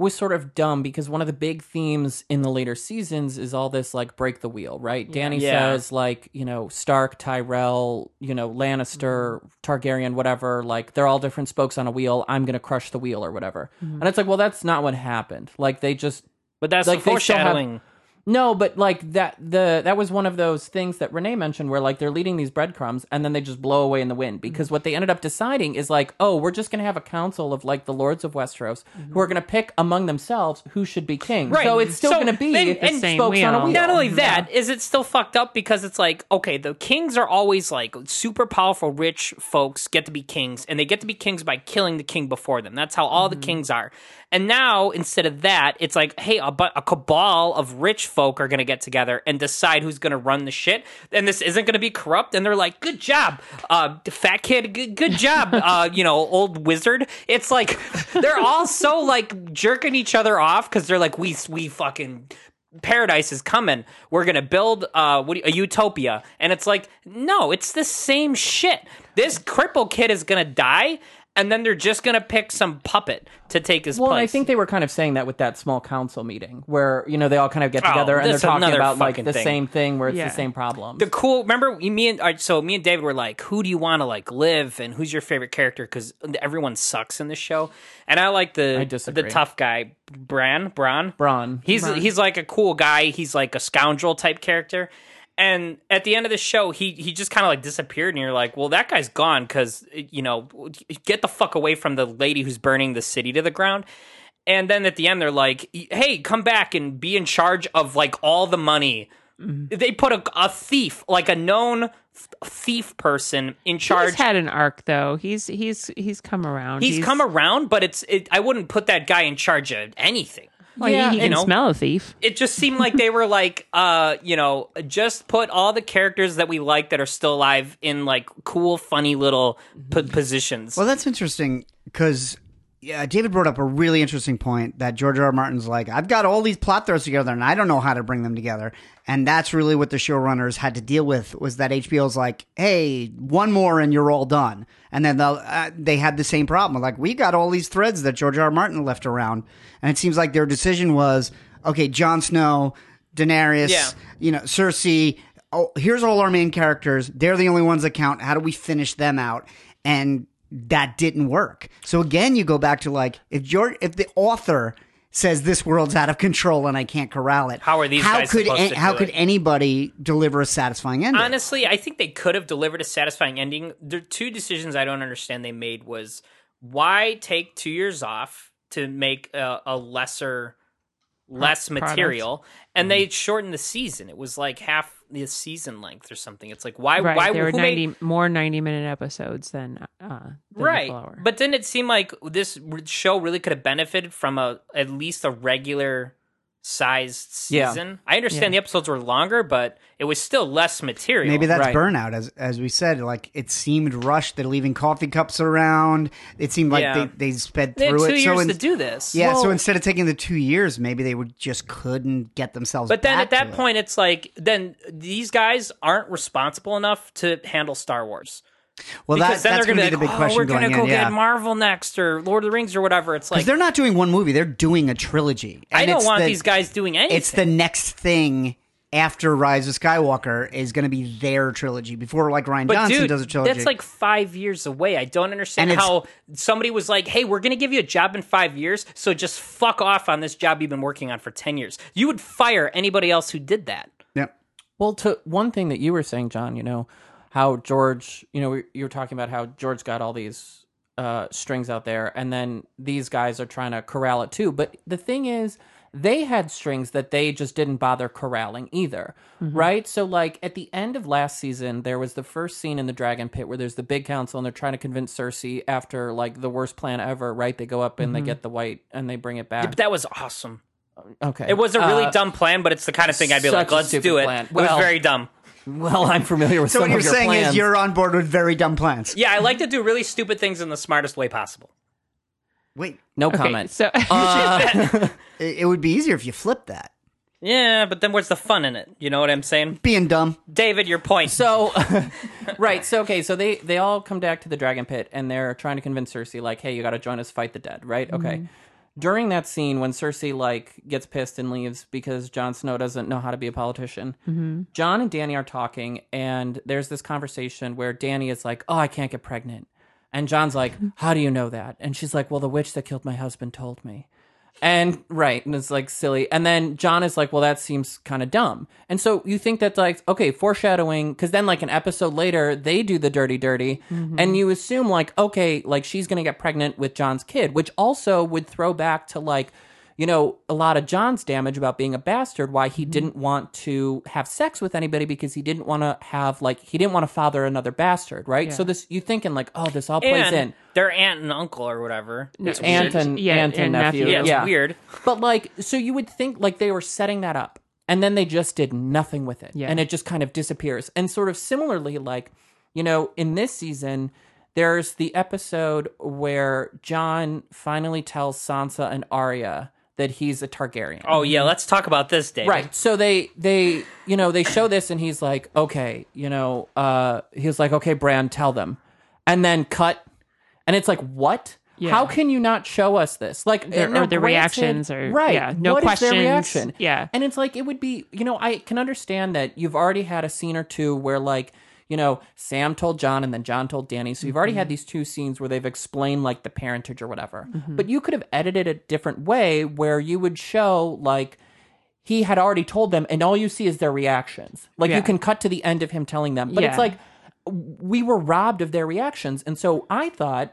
was sort of dumb because one of the big themes in the later seasons is all this like break the wheel, right? Danny Yeah. says like, you know, Stark, Tyrell, you know, Lannister, mm-hmm. Targaryen, whatever, like they're all different spokes on a wheel. I'm going to crush the wheel or whatever. Mm-hmm. And it's like, well, that's not what happened. Like they just But that's Like, the still have- foreshadowing. No, but like that the that was one of those things that Renee mentioned where like they're leading these breadcrumbs and then they just blow away in the wind because what they ended up deciding is like, oh, we're just gonna have a council of like the lords of Westeros who are gonna pick among themselves who should be king. Right. So it's still So gonna be then- the and- Same spokes on a wheel. wheel. Not only that, is it still fucked up because it's like, okay, the kings are always like super powerful, rich folks get to be kings, and they get to be kings by killing the king before them. That's how all the mm-hmm. kings are. And now, instead of that, it's like, hey, a, a cabal of rich folk are going to get together and decide who's going to run the shit. And this isn't going to be corrupt. And they're like, good job, uh, fat kid, good, good job, uh, you know, old wizard. It's like, they're all so like jerking each other off because they're like, we, we fucking paradise is coming. We're gonna build uh a utopia, and it's like no, it's the same shit. This cripple kid is gonna die, and then they're just gonna pick some puppet to take his Well, place. I think they were kind of saying that with that small council meeting where, you know, they all kind of get Oh, together and they're talking about like the thing. same thing where it's Yeah. the same problem. the cool. Remember me and all right, so me and David were like, who do you want to like live, and who's your favorite character? Because everyone sucks in this show, and I like the I the tough guy, Bronn. Bronn. Bronn. He's he's like a cool guy. He's like a scoundrel type character. And at the end of the show, he he just kind of like disappeared, and you're like, well, that guy's gone because you know, get the fuck away from the lady who's burning the city to the ground. And then at the end, they're like, hey, come back and be in charge of like all the money. Mm-hmm. They put a, a thief, like a known thief person, in charge. He's had an arc though. He's he's he's come around. He's come around, but it's it, I wouldn't put that guy in charge of anything. Well, Yeah, he, he can know- smell a thief. it just seemed like they were like uh you know just put all the characters that we like that are still alive in like cool funny little p- positions Well, that's interesting because yeah, David brought up a really interesting point that George R. R. Martin's like, I've got all these plot threads together and I don't know how to bring them together. And that's really what the showrunners had to deal with was that HBO's like, hey, one more and you're all done. And then they'll, uh, they had the same problem. Like, we got all these threads that George R. R. Martin left around. And it seems like their decision was, okay, Jon Snow, Daenerys, Yeah. you know, Cersei. Oh, here's all our main characters. They're the only ones that count. How do we finish them out? And that didn't work. So again, you go back to like if George, if the author says this world's out of control and I can't corral it, How are these how guys could supposed an- to how do could it? anybody deliver a satisfying ending? honestly i think they could have delivered a satisfying ending the two decisions i don't understand they made was why take two years off to make a, a lesser less product. material and they mm-hmm. shortened the season it was like half the season length or something it's like why Right. why there were who made- ninety more ninety minute episodes than uh than right but didn't it seem like this show really could have benefited from a at least a regular sized Yeah. season i understand the episodes were longer but it was still less material Maybe that's Right. burnout, as as we said. Like it seemed rushed. They're leaving coffee cups around. It seemed like Yeah. they, they sped they had through two it. years so in- to do this yeah. so instead of taking the two years, maybe they would just couldn't get themselves. But then back at that to it. point, it's like then these guys aren't responsible enough to handle Star Wars well, because that, then that's they're going gonna be be the like, big oh, question we're gonna going go in. Yeah. get Marvel next or Lord of the Rings or whatever. It's like Because they're not doing one movie; they're doing a trilogy. I don't it's want the- these guys doing anything. It's the next thing after Rise of Skywalker is going to be their trilogy. Before, like Rian but Johnson dude, does a trilogy. that's like five years away. I don't understand how somebody was like, "Hey, we're gonna give you a job in five years, so just fuck off on this job you've been working on for ten years." You would fire anybody else who did that. Yep. Well, to one thing that you were saying, John, you know, how George, you know, you were talking about how George got all these uh, strings out there, and then these guys are trying to corral it too. But the thing is, they had strings that they just didn't bother corralling either, right? So, like at the end of last season, there was the first scene in the Dragon Pit where there's the big council and they're trying to convince Cersei after like the worst plan ever, right? They go up and they get the white and they bring it back. But that was awesome. okay, It was a really Uh, dumb plan, but it's the kind of thing I'd be like, "Let's do it." plan. it was very dumb. Well, I'm familiar with So some what you're of your saying plans. is you're on board with very dumb plans. Yeah, I like to do really stupid things in the smartest way possible. Wait, no Okay, comment. so Uh, it, it would be easier if you flipped that. Yeah, but then where's the fun in it? You know what I'm saying? Being dumb. David, your point. So, right. So, okay. So they they all come back to the dragon pit and they're trying to convince Cersei, like, "Hey, you got to join us, fight the dead." Right. Okay. During that scene, when Cersei like gets pissed and leaves because Jon Snow doesn't know how to be a politician, mm-hmm. John and Danny are talking, and there's this conversation where Danny is like, "Oh, I can't get pregnant," and John's like, "How do you know that?" And she's like, "Well, the witch that killed my husband told me." And right, and it's like silly. And then John is like, "Well, that seems kind of dumb." And so you think that's like, okay, foreshadowing, because then like an episode later, they do the dirty, dirty, mm-hmm. and you assume like, okay, like she's gonna get pregnant with John's kid, which also would throw back to like, you know, a lot of John's damage about being a bastard. Why he mm-hmm. didn't want to have sex with anybody because he didn't want to have like he didn't want to father another bastard, right? So this you thinking like, oh, this all plays and in. their aunt and uncle or whatever. It's Aunt weird. and Yeah, aunt and, and nephew. nephew. yeah, it's yeah. weird. But like, so you would think like they were setting that up, and then they just did nothing with it, Yeah. and it just kind of disappears. And sort of similarly, like you know, in this season, there's the episode where John finally tells Sansa and Arya that he's a Targaryen. Oh yeah, let's talk about this, David. Right. So they they you know they show this and he's like, okay, you know, uh, he's like, okay, Bran, tell them, and then cut, and it's like, what? Yeah. How can you not show us this? Like, Their- and now or their granted- reactions or- right? yeah, no what is their reaction? Yeah. and it's like it would be, you know, I can understand that you've already had a scene or two where like. You know, Sam told John and then John told Danny. So you've already Mm-hmm. had these two scenes where they've explained like the parentage or whatever. But you could have edited it a different way where you would show like he had already told them and all you see is their reactions. Like Yeah. you can cut to the end of him telling them. But it's like we were robbed of their reactions. And so i thought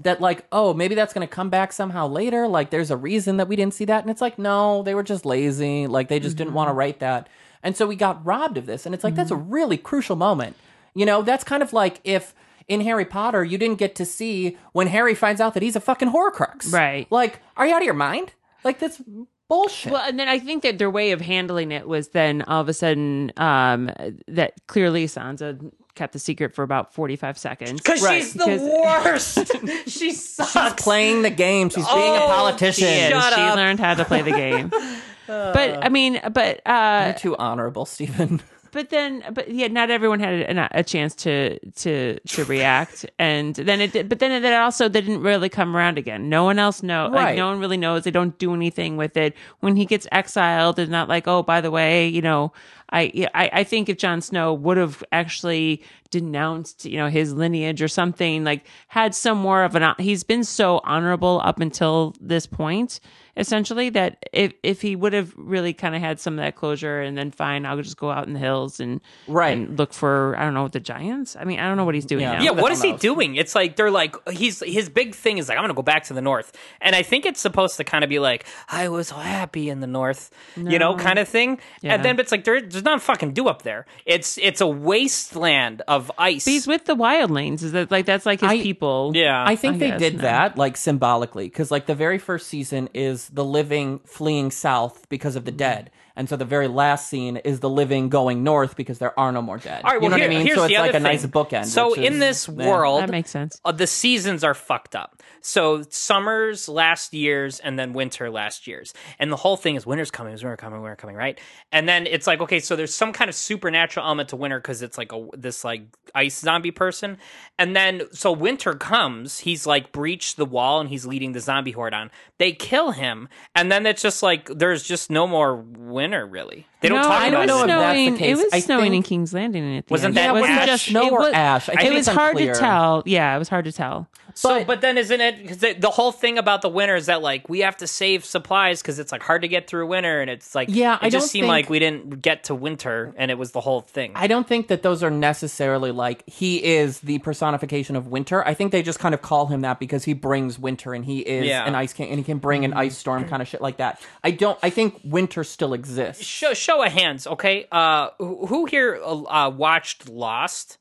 that like oh maybe that's going to come back somehow later. Like there's a reason that we didn't see that. And it's like no they were just lazy. Like they just didn't want to write that and so we got robbed of this and it's like that's a really crucial moment you know that's kind of like if in Harry Potter, you didn't get to see when Harry finds out that he's a fucking Horcrux. Right. Like, are you out of your mind? Like, that's bullshit. Well, and then I think that their way of handling it was then all of a sudden um, that clearly Sansa kept the secret for about 45 seconds. Because Right. she's the Because- worst. she sucks. playing the game. She's being a Oh, politician. She is. She up. learned how to play the game. but I mean, but uh, You're too honorable, Stephen. But then, but yeah, not everyone had a, a chance to to to react, and then it did. But then it also they didn't really come around again. No one else know. Like Right. no one really knows. They don't do anything with it. When he gets exiled, it's not like, oh, by the way, you know, I I, I think if Jon Snow would have actually denounced, you know, his lineage or something, like had some more of an. He's been so honorable up until this point. Essentially, that if if he would have really kind of had some of that closure, and then fine, I'll just go out in the hills and Right. and look for I don't know the giants. I mean, I don't know what he's doing Yeah. now. Yeah, Who the what hell is he knows? doing? It's like they're like he's his big thing is like I'm gonna go back to the north, and I think it's supposed to kind of be like I was happy in the north, you know, kind of thing. Yeah. And then but it's like there, there's not fucking do up there. It's it's a wasteland of ice. He's with the wildlings. Is that like that's like his I- people? yeah, I think I they guess, did no. that like symbolically because like the very first season is the living fleeing south because of the dead, and so the very last scene is the living going north because there are no more dead. All right, you well, know here- what I mean? here's So it's the like other a nice thing. bookend. So which in is- this yeah. world, that makes sense. uh, the seasons are fucked up. So summer's last year's and then winter last year's. And the whole thing is winter's coming, is winter coming, winter coming, right? And then it's like, okay, so there's some kind of supernatural element to winter because it's like a this like ice zombie person. And then so winter comes, he's like breached the wall and he's leading the zombie horde on. They kill him, and then it's just like there's just no more winter really. They don't no, talk it about was know it. if that's the snowing. case. It was I snowing in King's Landing. At the Wasn't end. that it wasn't ash? just Snow it or was, ash? I it think was it's hard unclear. to tell. Yeah, it was hard to tell. So, But- but, then isn't it because the, the whole thing about the winter is that like we have to save supplies because it's like hard to get through winter and it's like Yeah, it I just don't seemed think- like we didn't get to winter and it was the whole thing. I don't think that those are necessarily like he is the personification of winter. I think they just kind of call him that because he brings winter and he is Yeah. an ice king and he can bring an ice storm kind of shit like that. I don't. I think winter still exists. show show of hands, okay? Uh, who, who here uh, watched Lost?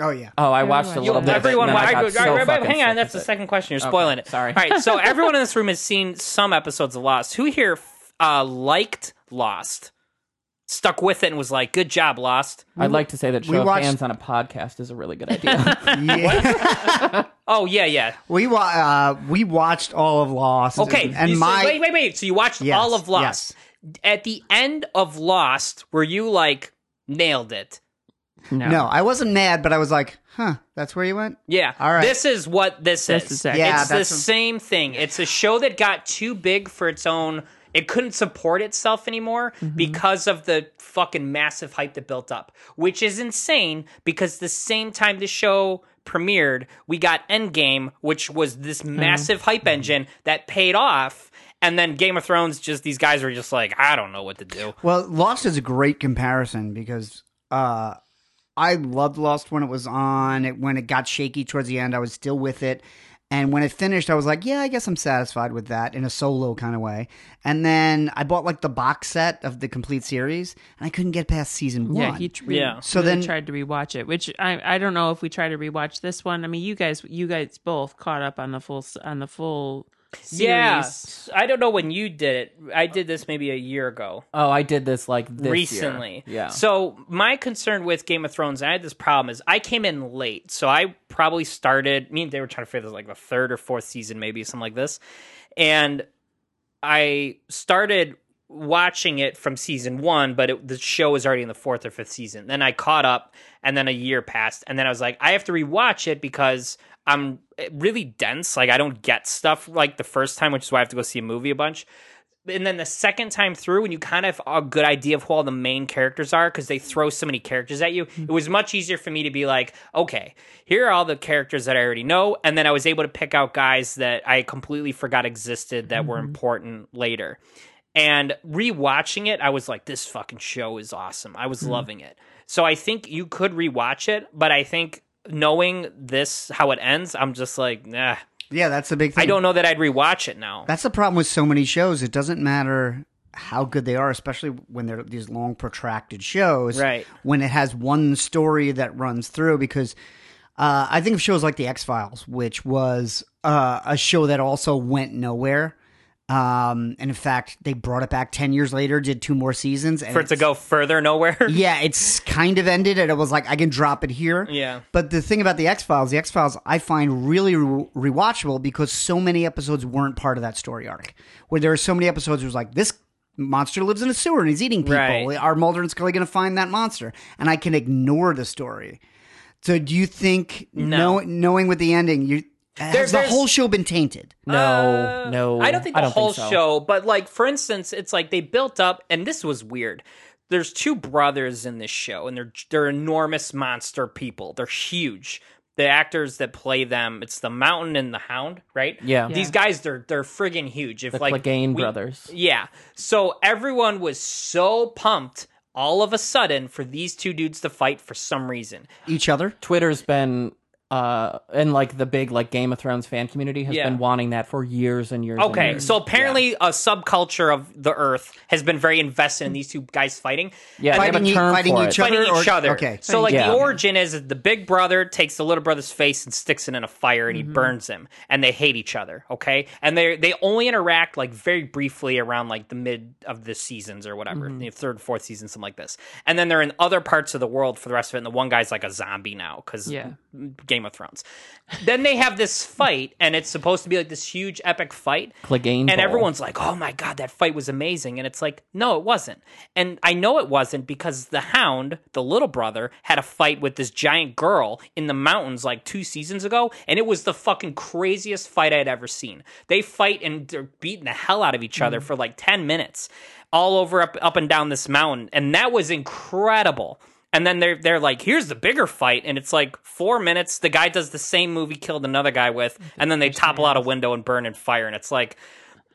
Oh yeah. Oh, I watched a little bit. Everyone, and then I I- so I- hang on, that's the second question. You're Okay, spoiling it. sorry. All right, so everyone in this room has seen some episodes of Lost. Who here uh, liked Lost? Stuck with it and was like, "Good job, Lost." I'd like to say that We show of watched- hands on a podcast is a really good idea. Oh yeah, yeah. we wa- uh, we watched all of Lost. Okay, and you- so- my wait, wait, wait. So you watched Yes, all of Lost. At the end of Lost, were you like nailed it? No, no, I wasn't mad, but I was like, huh, that's where you went. Yeah. All right. This is what this, This is. is it. Yeah, it's the that's same thing. It's a show that got too big for its own. It couldn't support itself anymore Mm-hmm. because of the fucking massive hype that built up, which is insane because the same time the show premiered, we got Endgame, which was this Mm-hmm. massive hype engine that paid off. And then Game of Thrones, just these guys were just like, I don't know what to do. Well, Lost is a great comparison because uh, I loved Lost when it was on. It, when it got shaky towards the end, I was still with it. And when it finished, I was like, yeah, I guess I'm satisfied with that in a solo kind of way. And then I bought like the box set of the complete series, and I couldn't get past season one. Yeah, he tr- Yeah. So So then then- tried to rewatch it, which I I don't know if we try to rewatch this one. I mean, you guys you guys both caught up on the full on the full series. Yeah. I don't know when you did it. I did this maybe a year ago. Oh, I did this like this year. recently. Yeah. So my concern with Game of Thrones, and I had this problem, is I came in late. So I probably started. Me and they were trying to figure this like the third or fourth season, maybe something like this, and I started watching it from season one, but it, the show was already in the fourth or fifth season. Then I caught up, and then a year passed, and then I was like, I have to rewatch it because I'm eh, really dense. Like I don't get stuff like the first time, which is why I have to go see a movie a bunch. And then the second time through, when you kind of have a good idea of who all the main characters are, because they throw so many characters at you, mm-hmm. it was much easier for me to be like, okay, here are all the characters that I already know. And then I was able to pick out guys that I completely forgot existed that were mm-hmm. important later. And rewatching it, I was like, this fucking show is awesome. I was loving it. So I think you could rewatch it, but I think knowing this, how it ends, I'm just like, nah. yeah, that's the big thing. I don't know that I'd rewatch it now. That's the problem with so many shows. It doesn't matter how good they are, especially when they're these long, protracted shows. Right. When it has one story that runs through, because uh, I think of shows like The X Files, which was uh, a show that also went nowhere. Um, and in fact, they brought it back 10 years later, did two more seasons. And For it to go further nowhere. yeah, it's kind of ended, and it was like I can drop it here. Yeah. But the thing about the X Files, the X Files, I find really re- rewatchable because so many episodes weren't part of that story arc. Where there are so many episodes, where it's like this monster lives in a sewer and he's eating people. Right. Are Mulder and Scully going to find that monster? And I can ignore the story. So, do you think No. know, knowing with the ending, you has the whole show been tainted? No, Uh, no. I don't think the whole so. show, but like for instance, it's like they built up, and this was weird. There's two brothers in this show, and they're they're enormous monster people. They're huge. The actors that play them, it's the Mountain and the Hound, right? Yeah. These guys, they're they're friggin' huge. If The like Clegane we- brothers. yeah. So everyone was so pumped all of a sudden for these two dudes to fight for some reason. Each other? Twitter's been uh and like the big like Game of Thrones fan community has Yeah. been wanting that for years and years. and Okay, years. so apparently a subculture of the Earth has been very invested in these two guys fighting. yeah, Fighting a e- term fighting each it. other? fighting each or- other. okay. So like Yeah. the origin is the big brother takes the little brother's face and sticks it in a fire and he burns him and they hate each other, okay? And they they only interact like very briefly around like the mid of the seasons or whatever, the third, fourth season, something like this. And then they're in other parts of the world for the rest of it. And the one guy's like a zombie now because Yeah. Game of Thrones. then they have this fight and it's supposed to be like this huge epic fight. Clegane And Bowl. everyone's like, "Oh my god, that fight was amazing!" And it's like, no, it wasn't. And I know it wasn't because the Hound, the little brother, had a fight with this giant girl in the mountains like two seasons ago, and it was the fucking craziest fight I had ever seen. They fight and they're beating the hell out of each other mm. for like ten minutes, all over up up and down this mountain, and that was incredible. And then they're they're like, here's the bigger fight, and it's like four minutes. The guy does the same move he killed another guy with, and then they topple out a window and burn in fire, and it's like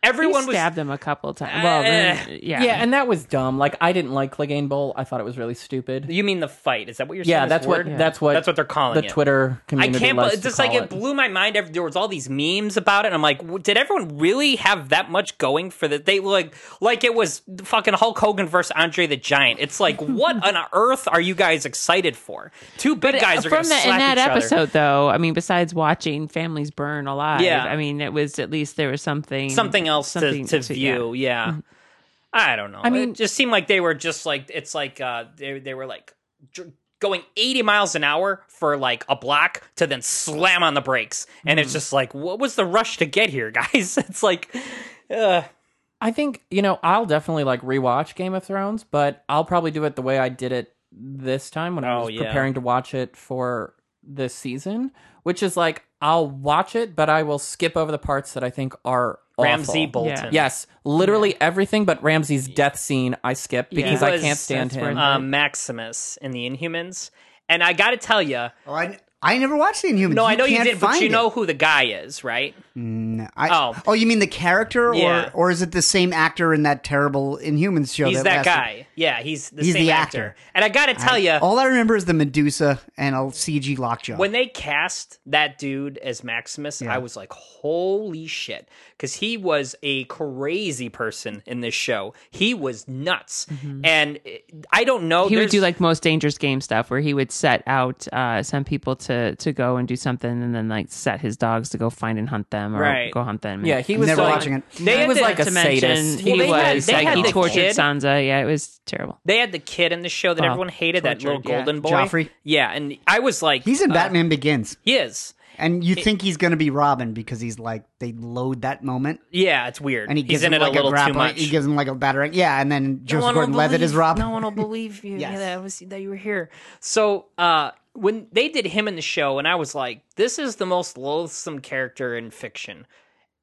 He everyone was stabbed him a couple of times. Uh, well, then, eh. yeah, Yeah, and that was dumb. Like I didn't like Clegane Bowl. I thought it was really stupid. You mean the fight? Is that what you're saying? Yeah, this that's what word? that's what That's what they're calling the it. Twitter community. I can't. loves believe to Just like call it blew my mind. There was all these memes about it. And I'm like, did everyone really have that much going for that? They like like it was fucking Hulk Hogan versus Andre the Giant. It's like, what on earth are you guys excited for? Two big uh, guys are from going to the, slap in that each other. episode though i mean besides watching families burn alive Yeah. i mean it was at least there was something something else something to, to view. Yeah. I don't know. I mean- it just seemed like they were just like it's like uh they they were like dr- going 80 miles an hour for like a block to then slam on the brakes, and it's just like what was the rush to get here, guys? It's like, uh, I think you know I'll definitely like rewatch Game of Thrones, but I'll probably do it the way I did it this time when I Oh, was yeah. preparing to watch it for this season, which is like I'll watch it, but I will skip over the parts that I think are Ramsay awful. Bolton. Yes, literally everything but Ramsay's death scene I skip because He I was- can't stand that's him. the- uh, Maximus in the Inhumans, and I got to tell you, Oh, I, I never watched the Inhumans. No, I know you can't did, but find you it. know who the guy is, right? I, Oh. oh, you mean the character, Yeah. or or is it the same actor in that terrible Inhumans show? He's that lasted- guy. Yeah, he's the He's same the actor. actor. And I got to tell you, All I remember is the Medusa and a CG lockjaw. when they cast that dude as Maximus, I was like, holy shit. Because he was a crazy person in this show. He was nuts. And eh, I don't know. he would do like most dangerous game stuff where he would set out uh send people to to to go and do something and then like set his dogs to go find and hunt them or Right. go hunt them Yeah, he was Never like, watching it. They He was like a to mention sadist. he Well, they had- was they like had he tortured kid- Sansa. Yeah, it was terrible. They had the kid in the show that Oh, everyone hated, that little tortured, yeah. golden boy. Joffrey? Yeah, and I was like, he's in uh, Batman Begins, He is. and you think he's going to be Robin because he's like they load that moment, Yeah, it's weird. and he he's gives in him it like a little too much. He gives him like a battering, yeah, and then No Joseph one Gordon-Levitt is believe- Robin. No one will believe you. Yes. Yeah, that was that you were here. So uh, when they did him in the show, and I was like, this is the most loathsome character in fiction.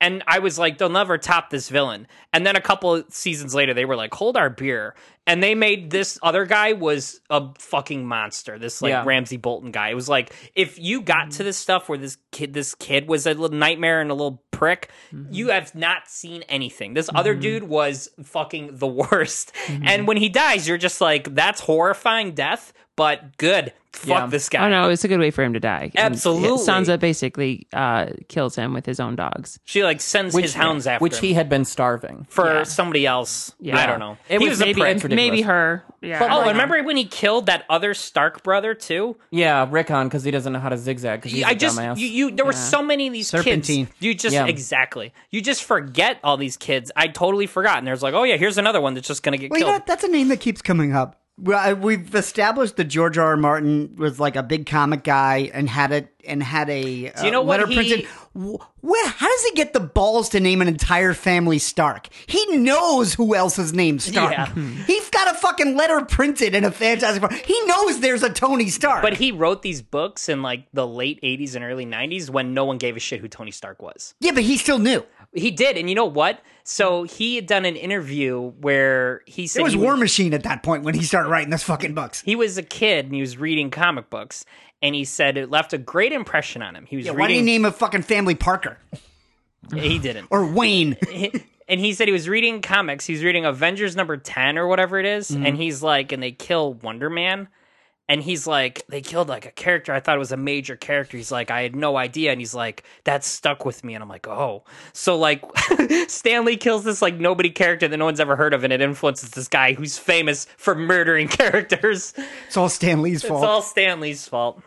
And I was like, they'll never top this villain. And then a couple seasons later, they were like, hold our beer. And they made this other guy was a fucking monster. This like Yeah. Ramsay Bolton guy. It was like if you got to this stuff where this kid, this kid was a little nightmare and a little prick, mm-hmm. you have not seen anything. This other mm-hmm. dude was fucking the worst. Mm-hmm. And when he dies, you're just like, that's horrifying death, but good. Fuck Yeah. this guy. Oh no, it's a good way for him to die. And Absolutely. Sansa basically uh, kills him with his own dogs. She like sends his hounds after which him he had been starving. for Yeah. somebody else. Yeah. I don't know. It he was was, a maybe- prick. Maybe her. Yeah. Oh, and remember when he killed that other Stark brother too? Yeah, Rickon because he doesn't know how to zigzag. Because he's I a just dumbass. you, you there were so many of these Serpentine. kids. You just Yeah. exactly. You just forget all these kids. I totally forgot. And there's like, oh yeah, here's another one that's just gonna get Well, you know, killed. that's a name that keeps coming up. Well, We've established that George R. R. Martin was like a big comic guy and had a and had a uh, you know what letter he- printed. Where? How does he get the balls to name an entire family Stark? He knows who else is named Stark. Yeah. He's got a fucking letter printed in a Fantastic Four. He knows there's a Tony Stark. But he wrote these books in like the late 80s and early 90s when no one gave a shit who Tony Stark was. yeah, but he still knew. He did, and you know what? So he had done an interview where he said It was War Machine at that point when he started writing those fucking books. he was a kid and he was reading comic books, and he said it left a great impression on him. He was Yeah, why did he name a fucking family Parker he didn't. or Wayne? and he said he was reading comics. He's reading Avengers number 10 or whatever it is, Mm-hmm. And he's like, and they kill Wonder Man. And he's like, they killed like a character. I thought it was a major character. He's like, I had no idea. And he's like, that stuck with me. And I'm like, oh. So like, Stan Lee kills this like nobody character that no one's ever heard of. And it influences this guy who's famous for murdering characters. It's all Stan Lee's It's fault, all Stan Lee's fault.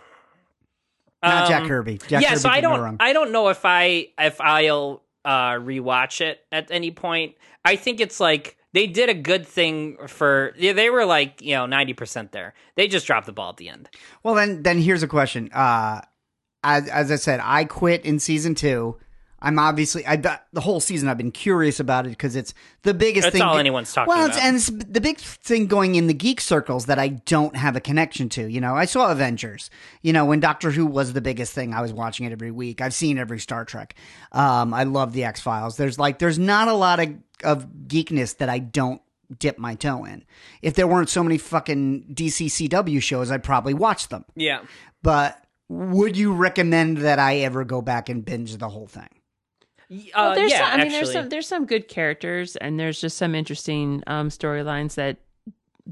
not Jack um, Kirby. Jack yeah, Kirby so I don't. I don't know if I if I'll uh rewatch it at any point. I think it's like they did a good thing for they were like, you know, 90% there. They just dropped the ball at the end. Well, then, then here's a question. Uh, as, as I said, I quit in season two. I'm obviously I the whole season I've been curious about it because it's the biggest That's thing. all anyone's talking well, it's, about. and it's the big thing going in the geek circles that I don't have a connection to. You know, I saw Avengers. You know, when Doctor Who was the biggest thing, I was watching it every week. I've seen every Star Trek. Um, I love the X Files. There's like there's not a lot of of geekness that I don't dip my toe in. If there weren't so many fucking DC CW shows, I'd probably watch them. Yeah. But would you recommend that I ever go back and binge the whole thing? Uh, Well, there's yeah, some, I mean, actually. there's some there's some good characters, and there's just some interesting um, storylines that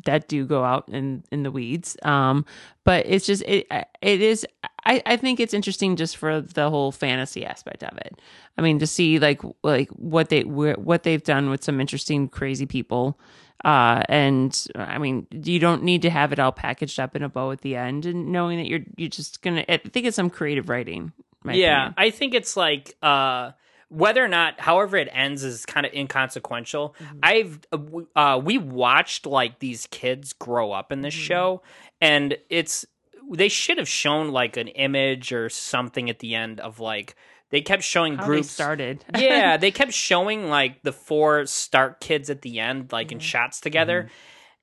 that do go out in in the weeds. Um, but it's just it it is. I, I think it's interesting just for the whole fantasy aspect of it. I mean, to see like like what they what they've done with some interesting crazy people. Uh, and I mean, you don't need to have it all packaged up in a bow at the end, and knowing that you're you're just gonna. I think it's some creative writing. yeah, opinion. I think it's like uh whether or not however it ends is kind of inconsequential. Mm-hmm. I've uh, uh we watched like these kids grow up in this Mm-hmm. show and it's they should have shown like an image or something at the end of like they kept showing How groups they started. yeah, they kept showing like the four Stark kids at the end like in shots together.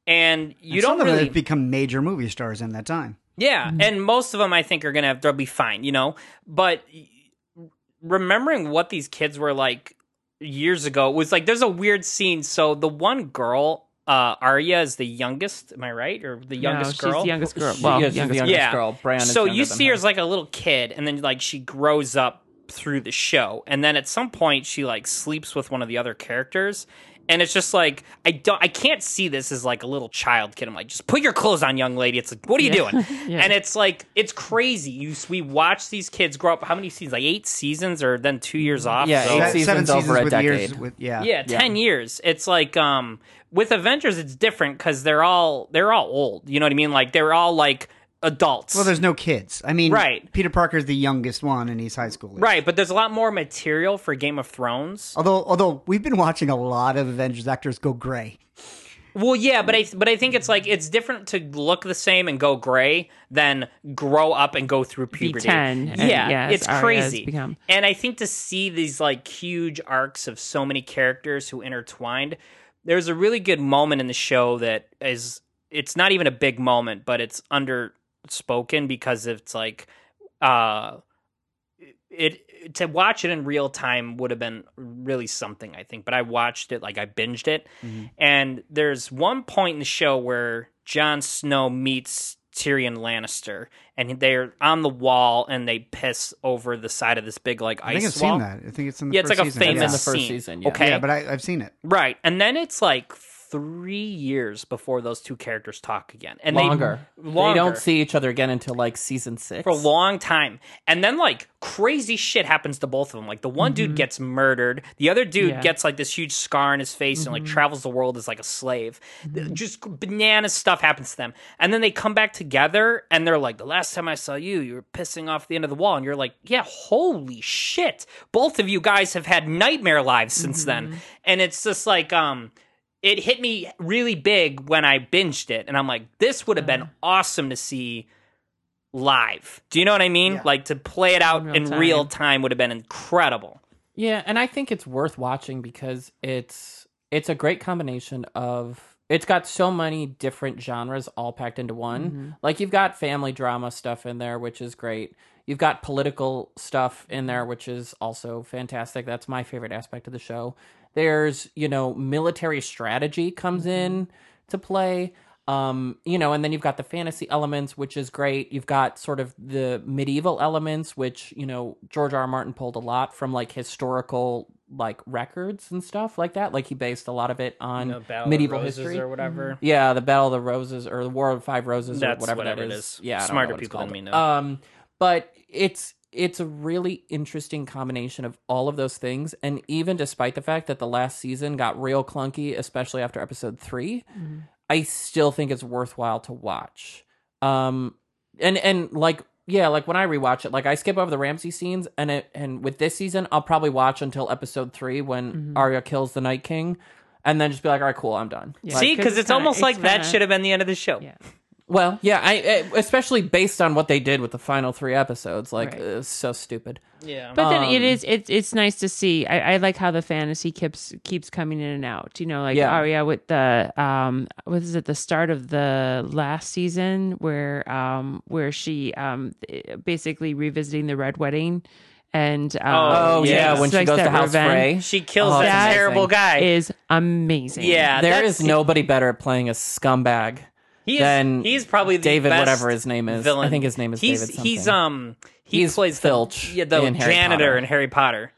And you Mm-hmm. And don't some of them really have become major movie stars in that time. yeah, and most of them I think are gonna have, they'll be fine, you know. But remembering what these kids were like years ago it was like there's a weird scene. So the one girl uh, Arya is the youngest. Am I right? Or the youngest no, girl? She's the youngest girl. She Well, is the youngest youngest yeah. girl. Bran so younger you see her her. as like a little kid, and then like she grows up through the show, and then at some point she like sleeps with one of the other characters. And it's just like I don't, I can't see this as like a little child kid. I'm like, just put your clothes on, young lady. It's like, what are you doing? Yeah. And it's like, it's crazy. You we watch these kids grow up. How many seasons? Like eight seasons, or then two years off. Yeah, So- eight seasons seven over a with years decade. with yeah. yeah, 10 years. It's like um with Avengers it's different cuz they're all they're all old. You know what I mean? Like they're all like adults. Well, there's no kids. I mean, Right. Peter Parker's the youngest one, and he's high school. right, but there's a lot more material for Game of Thrones. Although, although we've been watching a lot of Avengers actors go gray. Well, yeah, but I but I think it's like it's different to look the same and go gray than grow up and go through puberty. 10, and yeah, yes, it's Arya has crazy. become- And I think to see these like huge arcs of so many characters who intertwined, there's a really good moment in the show that is it's not even a big moment, but it's underspoken because it's like uh it to watch it in real time would have been really something I think but I watched it like I binged it and there's one point in the show where Jon Snow meets Tyrion Lannister and they're on the wall and they piss over the side of this big like ice I think I've wall seen that. I think it's in the yeah it's first like a season. famous yeah. in the first scene. season, yeah. okay Yeah, but I, I've seen it. right and then it's like three years before those two characters talk again and longer. they They don't see each other again until like season six. for a long time. And then like crazy shit happens to both of them. Like the one dude mm-hmm. gets murdered, the other dude Yeah. gets like this huge scar on his face and like mm-hmm. travels the world as like a slave. Mm-hmm. Just banana stuff happens to them. And then they come back together and they're like, "The last time I saw you, you were pissing off the end of the wall." And you're like, "Yeah, holy shit. Both of you guys have had nightmare lives since then." And it's just like um it hit me really big when I binged it, and I'm like, this would have been mm-hmm. awesome to see live. Do you know what I mean? Yeah. Like to play it out real in time. real time would have been incredible. Yeah, and I think it's worth watching because it's it's a great combination of it's got so many different genres all packed into one. Mm-hmm. Like you've got family drama stuff in there, which is great. You've got political stuff in there, which is also fantastic. That's my favorite aspect of the show. There's, you know, military strategy comes in to play. Um, you know, and then you've got the fantasy elements, which is great. You've got sort of the medieval elements, which, you know, George R. R. Martin pulled a lot from like historical like records and stuff like that. Like he based a lot of it on medieval history. or whatever. Yeah, the Battle of the Roses or the War of Five Roses That's or whatever, whatever that it is. is. Yeah, Smarter people than me know. Um, but it's it's a really interesting combination of all of those things, and even despite the fact that the last season got real clunky, especially after episode 3 I still think it's worthwhile to watch. Um, and and like yeah, like when I rewatch it, like I skip over the Ramsay scenes, and it and with this season, I'll probably watch until episode three when Arya kills the Night King, and then just be like, all right, cool, I'm done. Yeah. See, 'cause because it's it's, kinda- almost it's like that kinda- should have been the end of the show. Yeah. Well, yeah, I, I especially based on what they did with the final three episodes, like Right. it's so stupid. Yeah. But then it Um, is it's it's nice to see. I, I like how the fantasy keeps keeps coming in and out. You know, like Yeah. Arya with the um what is it the start of the last season where um where she um basically revisiting the red wedding and um, Oh yeah, takes, when she like, goes to House revenge Frey, she kills Oh, that terrible guy. is amazing. yeah, there is nobody better at playing a scumbag he is, than he's probably the David, best whatever his name is. Villain. I think his name is he's, David. He's um he He's plays Filch the, yeah, the in Harry janitor Potter. in Harry Potter.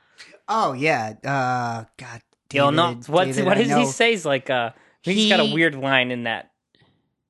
Oh yeah. Uh, God. David, not. What David, what does he know. say? He's like uh, I think he's got a weird line in that.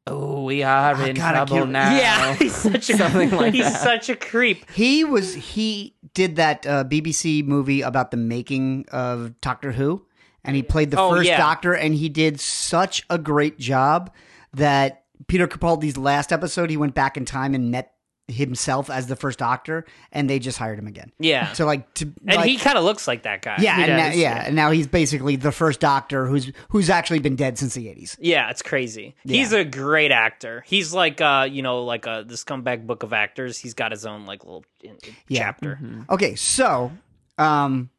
Oh, we are Oh, in God, I trouble now. Yeah, he's such a Something like he's that. such a creep. He was he did that uh, BBC movie about the making of Doctor Who, and he played the Oh, first yeah. Doctor, and he did such a great job that Peter Capaldi's last episode, he went back in time and met himself as the first Doctor, and they just hired him again. Yeah, So like to and like, he kind of looks like that guy. yeah, and now, yeah, yeah. and now he's basically the first Doctor who's who's actually been dead since the eighties. Yeah, it's crazy. He's a great actor. He's like uh, you know, like uh the scumbag book of actors. He's got his own like little in- Yeah. chapter. Okay, so um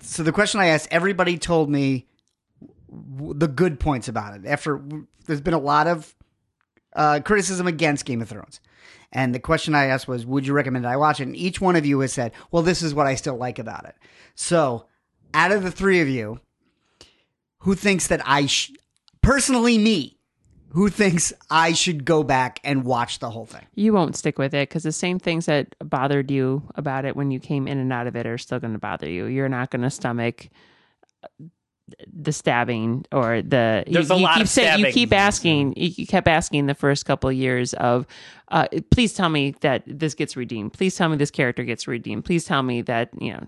so the question I asked everybody told me w- the good points about it. After w- there's been a lot of uh criticism against Game of Thrones. And the question I asked was would you recommend I watch it? And each one of you has said, "Well, this is what I still like about it." So, out of the 3 of you, who thinks that I sh- personally me, who thinks I should go back and watch the whole thing. You won't stick with it because the same things that bothered you about it when you came in and out of it are still going to bother you. You're not going to stomach the stabbing or the. There's you, a you lot keep of saying- You keep asking. You you kept asking the first couple of years of, uh, please tell me that this gets redeemed. Please tell me this character gets redeemed. Please tell me that you know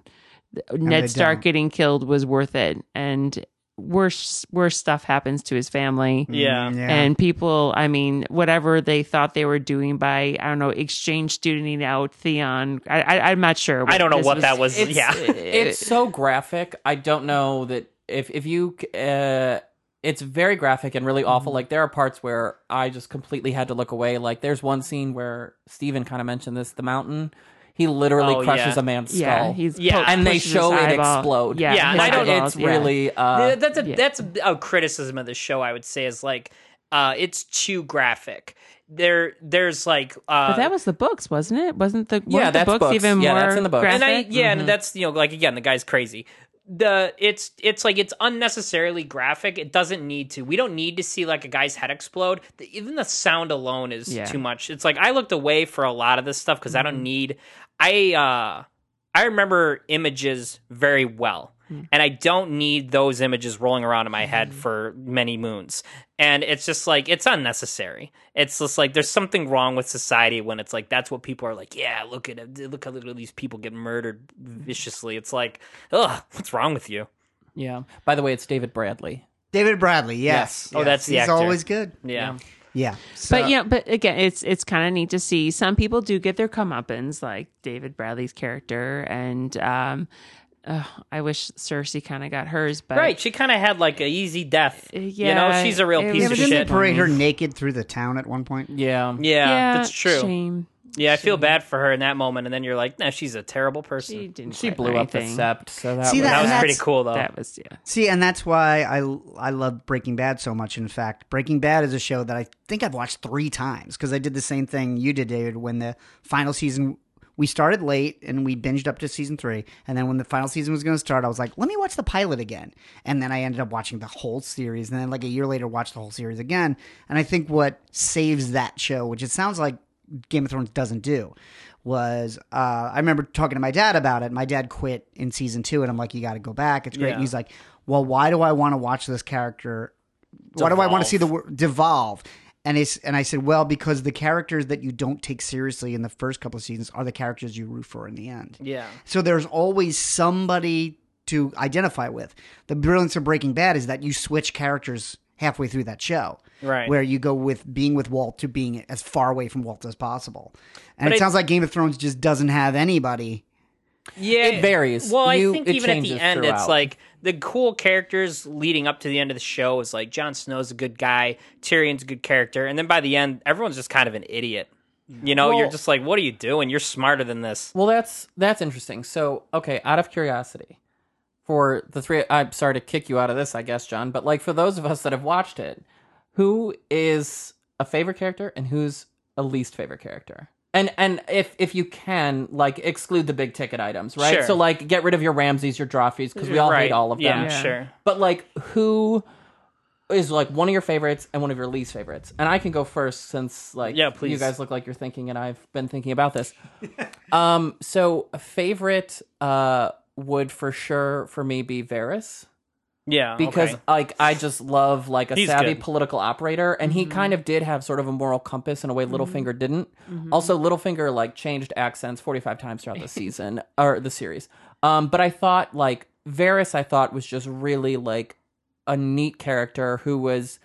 Ned Stark don't. getting killed was worth it. And worse worse stuff happens to his family. Yeah. Yeah. And people, I mean, whatever they thought they were doing by, I don't know, exchange studenting out Theon. I, I, I'm not sure. I don't know this what that was. It's, yeah. it's so graphic. I don't know that if if you uh it's very graphic and really Mm-hmm. awful. Like there are parts where I just completely had to look away. Like there's one scene where Steven kind of mentioned this, the mountain. He literally Oh, crushes yeah. a man's skull. Yeah, he's Yeah, po- and they show it explode. Yeah, Yeah, I don't- eyeballs, it's yeah. really uh that's a yeah. that's a criticism of the show. I would say is like uh, it's too graphic. There, there's like, uh, But that was the books, wasn't it? Wasn't the Yeah, weren't the that's books, books. even Yeah, more that's in the books. graphic? and I yeah, Mm-hmm. and that's you know like again the guy's crazy. The it's it's like it's unnecessarily graphic. It doesn't need to. We don't need to see like a guy's head explode. The, even the sound alone is Yeah. too much. It's like I looked away for a lot of this stuff because I Mm-hmm. don't need. I uh I remember images very well. Hmm. And I don't need those images rolling around in my Mm-hmm. head for many moons. And it's just like it's unnecessary. It's just like there's something wrong with society when it's like that's what people are like. Yeah, look at it. Look how these people get murdered viciously. It's like, ugh, what's wrong with you? yeah. By the way, it's David Bradley. David Bradley, yes. Oh, yes. that's the He's actor. always good. Yeah, Yeah. So, But yeah, but again, it's it's kind of neat to see. Some people do get their comeuppance, like David Bradley's character, and um, uh, I wish Cersei kind of got hers. But right. She kind of had like a easy death. Yeah, you know, yeah, she's a real it piece yeah, of but didn't shit. they parade her naked through the town at one point? Yeah. Yeah, yeah, that's true. Shame. Yeah, I feel bad for her in that moment, and then you're like, nah, she's a terrible person. She didn't. She blew know up the sept, so that See, was that- that was pretty cool though. That was yeah. See, and that's why I I love Breaking Bad so much. In fact, Breaking Bad is a show that I think I've watched three times because I did the same thing you did, David. When the final season, we started late and we binged up to season three, and then when the final season was going to start, I was like, let me watch the pilot again, and then I ended up watching the whole series, and then like a year later, watched the whole series again. And I think what saves that show, which it sounds like Game of Thrones doesn't do, was uh, I remember talking to my dad about it. My dad quit in season two, and I'm like, you got to go back. It's great. Yeah. And he's like, well, why do I want to watch this character? Why do I want to see the word devolve? And it's and I said, well, because the characters that you don't take seriously in the first couple of seasons are the characters you root for in the end. yeah. So there's always somebody to identify with. The brilliance of Breaking Bad is that you switch characters halfway through that show. Right. Where you go with being with Walt to being as far away from Walt as possible. And But it sounds like Game of Thrones just doesn't have anybody. Yeah, It varies. Well, You- I think even at the changes end, it's like the cool characters leading up to the end of the show is like Jon Snow's a good guy, Tyrion's a good character, and then by the end, everyone's just kind of an idiot. You know, you're just like, what are you doing? You're smarter than this. Well, that's that's interesting. So, okay, out of curiosity, for the three, I'm sorry to kick you out of this, I guess, John, but like for those of us that have watched it, who is a favorite character and who's a least favorite character? And and if if you can like exclude the big ticket items, right? Sure. So like get rid of your Ramsays, your Joffreys, because we all right. hate all of them. Yeah, Yeah. sure. But like, who is like one of your favorites and one of your least favorites? And I can go first since like Yeah, please. you guys look like you're thinking, and I've been thinking about this. um, so a favorite uh would for sure for me be Varys Yeah, because okay. like I just love like a He's savvy good. Mm-hmm. political operator, and he kind of did have sort of a moral compass in a way Littlefinger didn't. Mm-hmm. Also, Littlefinger like changed accents forty five times throughout the season or the series. Um, but I thought like Varys, I thought was just really like a neat character who was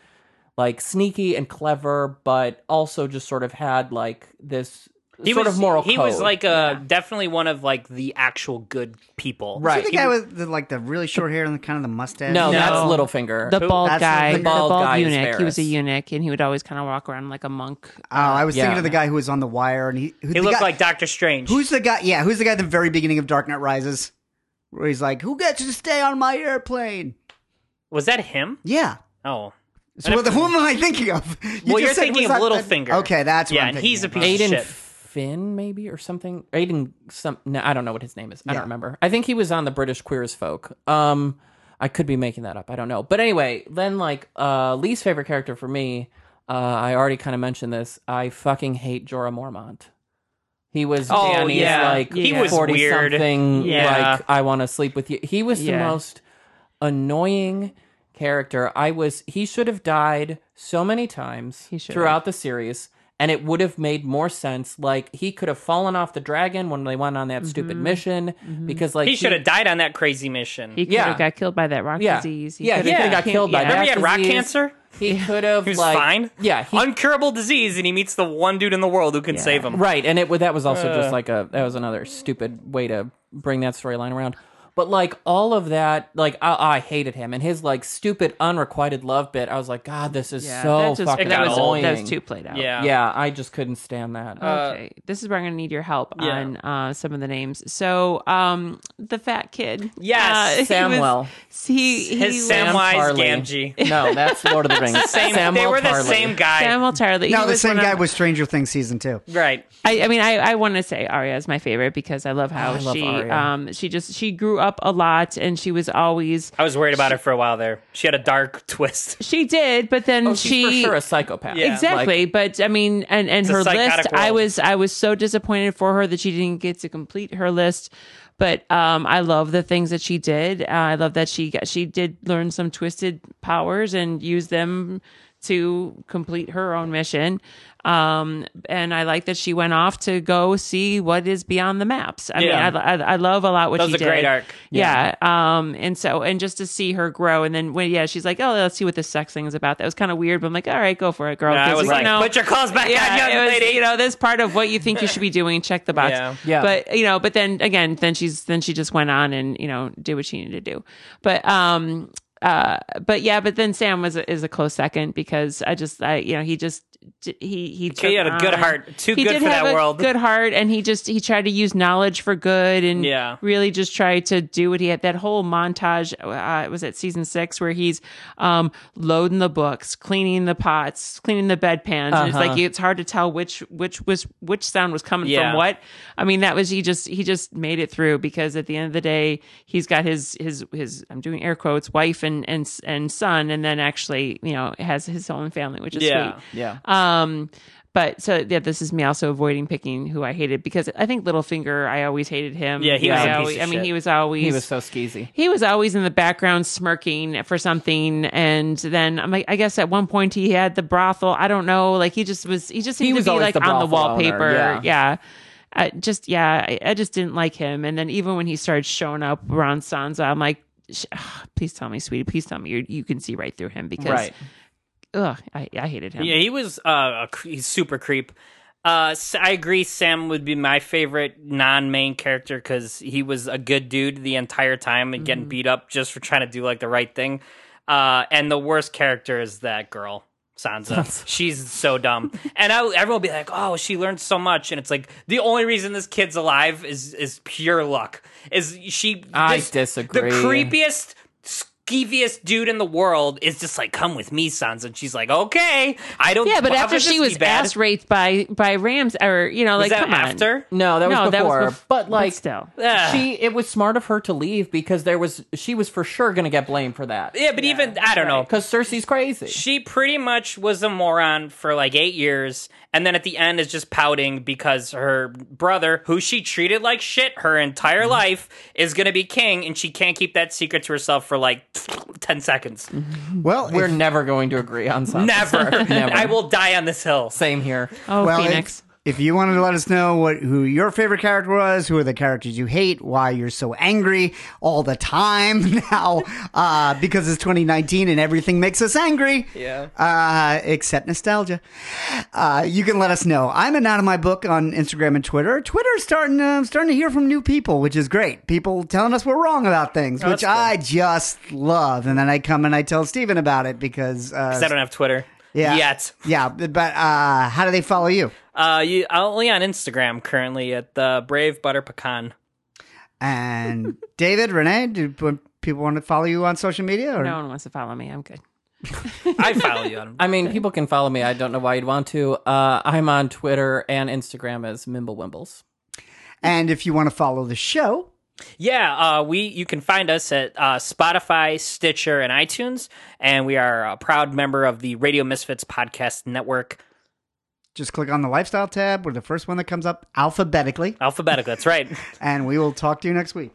like sneaky and clever, but also just sort of had like this he sort was of moral. He was like uh, a definitely one of like the actual good people. Right. Is he the guy with the, like the really short hair and the, kind of the mustache? no, No. that's Littlefinger. The bald That's guy, the the bald bald, guy is eunuch. He was a eunuch, and he would always kind of walk around like a monk. Oh, I was Yeah. thinking of the guy who was on the wire, and he who, He the looked guy- like Doctor Strange. Who's the guy? Yeah, who's the guy at the very beginning of Dark Knight Rises, where he's like, "Who gets to stay on my airplane?" was that him? Yeah. Oh, So well, who am I thinking of? You Well, just you're said thinking of that- Littlefinger. Okay, that's what Yeah, I'm and thinking he's a piece of Aiden shit. Finn, maybe or something. Aiden, some. No, I don't know what his name is. I Yeah. don't remember. I think he was on the British Queer as Folk. Um, I could be making that up. I don't know. But anyway, then like uh least favorite character for me, uh I already kind of mentioned this. I fucking hate Jorah Mormont. He was Oh, Danny's yeah. like He was 40 weird. something Yeah. like I want to sleep with you. He was the most annoying character. I was he should have died so many times throughout the series and it would have made more sense like he could have fallen off the dragon when they went on that stupid Mm-hmm. mission because like He should have died on that crazy mission. He could Yeah. have got killed by that rock yeah disease. yeah he coulda could have got can- killed by yeah. that Remember he had rock disease. cancer? he could have He was like fine. yeah he, Uncurable disease, and he meets the one dude in the world who can save him. Right, and it that was also Uh. just like a that was another stupid way to bring that storyline around. But like all of that, like I, I hated him and his like stupid unrequited love bit. I was like, God, this is Yeah, so that just, fucking that was, annoying. That was too played out. Yeah. yeah, I just couldn't stand that. Okay, this is where I'm going to need your help Yeah. on uh, some of the names. So, um, the fat kid, Yes, uh, he was- Samwell. He, he His was- Samwise Tarly. Gamgee. no, that's Lord of the Rings. Same, Samuel they were the Tarly. same guy. Samuel Tarly. No, he the was same one guy was Stranger Things season two. Right. I, I mean, I, I want to say Arya is my favorite because I love how Oh, I love she, Arya. um, she just she grew up a lot and she was always I was worried about her for a while there. She had a dark twist. she did, but then Oh, she's she for sure a psychopath. Yeah. exactly but i mean and and her psychotic list i was i was so disappointed for her that she didn't get to complete her list but um i love the things that she did uh, i love that she got she did learn some twisted powers and use them to complete her own mission um and i like that she went off to go see what is beyond the maps i Yeah. mean I, I, I love a lot what That she was a did great arc. yeah. Um, and so, and just to see her grow, and then when, yeah, she's like, oh, let's see what this sex thing is about. That was kind of weird, but I'm like, all right, go for it, girl. And I 'Cause, was you like, know, put your clothes back on, young was, lady. you know, this part of what you think you should be doing. Check the box. Yeah. Yeah. But you know, but then again, then she's then she just went on and you know did what she needed to do. But um, uh, but yeah, but then Sam was is a close second because I just I you know he just he he He had a took good on- heart. Too he good did for have that a world. Good heart, and he just he tried to use knowledge for good, and Yeah. really just tried to do what he had. That whole montage uh, it was at season six where he's um, loading the books, cleaning the pots, cleaning the bedpans. And it's Uh-huh. like it's hard to tell which which was which sound was coming Yeah. from what. I mean, that was he just he just made it through because at the end of the day, he's got his his his I'm doing air quotes wife and and and son, and then actually you know has his own family, which is Yeah. sweet. yeah. Um, Um, but so yeah, this is me also avoiding picking who I hated because I think Littlefinger, I always hated him. Yeah, he was I a piece always, of I mean, shit. he was always He was so skeezy. he was always in the background smirking for something, and then I'm like, I guess at one point he had the brothel. I don't know, like he just was. He just seemed was to be like the on the brothel owner, wallpaper. yeah. yeah. I just yeah, I, I just didn't like him. And then even when he started showing up around Sansa, I'm like, sh- please tell me, sweetie, please tell me you you can see right through him because Right. Ugh, I, I hated him. Yeah, he was uh, a he's super creep. Uh, I agree. Sam would be my favorite non-main character because he was a good dude the entire time and getting beat up just for trying to do like the right thing. Uh, and the worst character is that girl. Sansa. She's so dumb. And I, everyone will be like, oh, she learned so much. And it's like, the only reason this kid's alive is is pure luck. Is she. I this- disagree. The creepiest, skeeviest dude in the world is just like, come with me, Sansa. And she's like, okay. I don't. Yeah, but after she was ass raped by by Rams, or you know, Was like that come on. after? No, that was No, that was before. bef- but like still. Ugh. she it was smart of her to leave because there was she was for sure going to get blamed for that. Yeah, but even I don't know. Cuz Cersei's crazy. She pretty much was a moron for like eight years, and then at the end is just pouting because her brother, who she treated like shit her entire Mm-hmm. life, is gonna be king, and she can't keep that secret to herself for like ten seconds. Well, We're if- never going to agree on something. Never. Never. I will die on this hill. Same here. Oh, well, Phoenix. If, you wanted to let us know what who your favorite character was, who are the characters you hate, why you're so angry all the time now, uh, because it's 2019 and everything makes us angry. Yeah. Uh, except nostalgia. Uh, you can let us know. I'm an out of my book on Instagram and Twitter. Twitter's starting uh, starting to hear from new people, which is great. People telling us we're wrong about things, which that's. I just love. And then I come and I tell Steven about it because uh, I don't have Twitter yeah, yet. Yeah, but uh, how do they follow you? Uh, you only on Instagram currently at the Brave Butter Pecan. And David, Renee, do people want to follow you on social media? Or? no one wants to follow me. I'm good. I follow you on. I mean, people can follow me. I don't know why you'd want to. Uh, I'm on Twitter and Instagram as Mimblewimbles. And if you want to follow the show, Yeah, uh, we you can find us at uh, Spotify, Stitcher, and iTunes, and we are a proud member of the Radio Misfits podcast network. Just click on the lifestyle tab. We're the first one that comes up alphabetically, Alphabetical, that's right. and we will talk to you next week.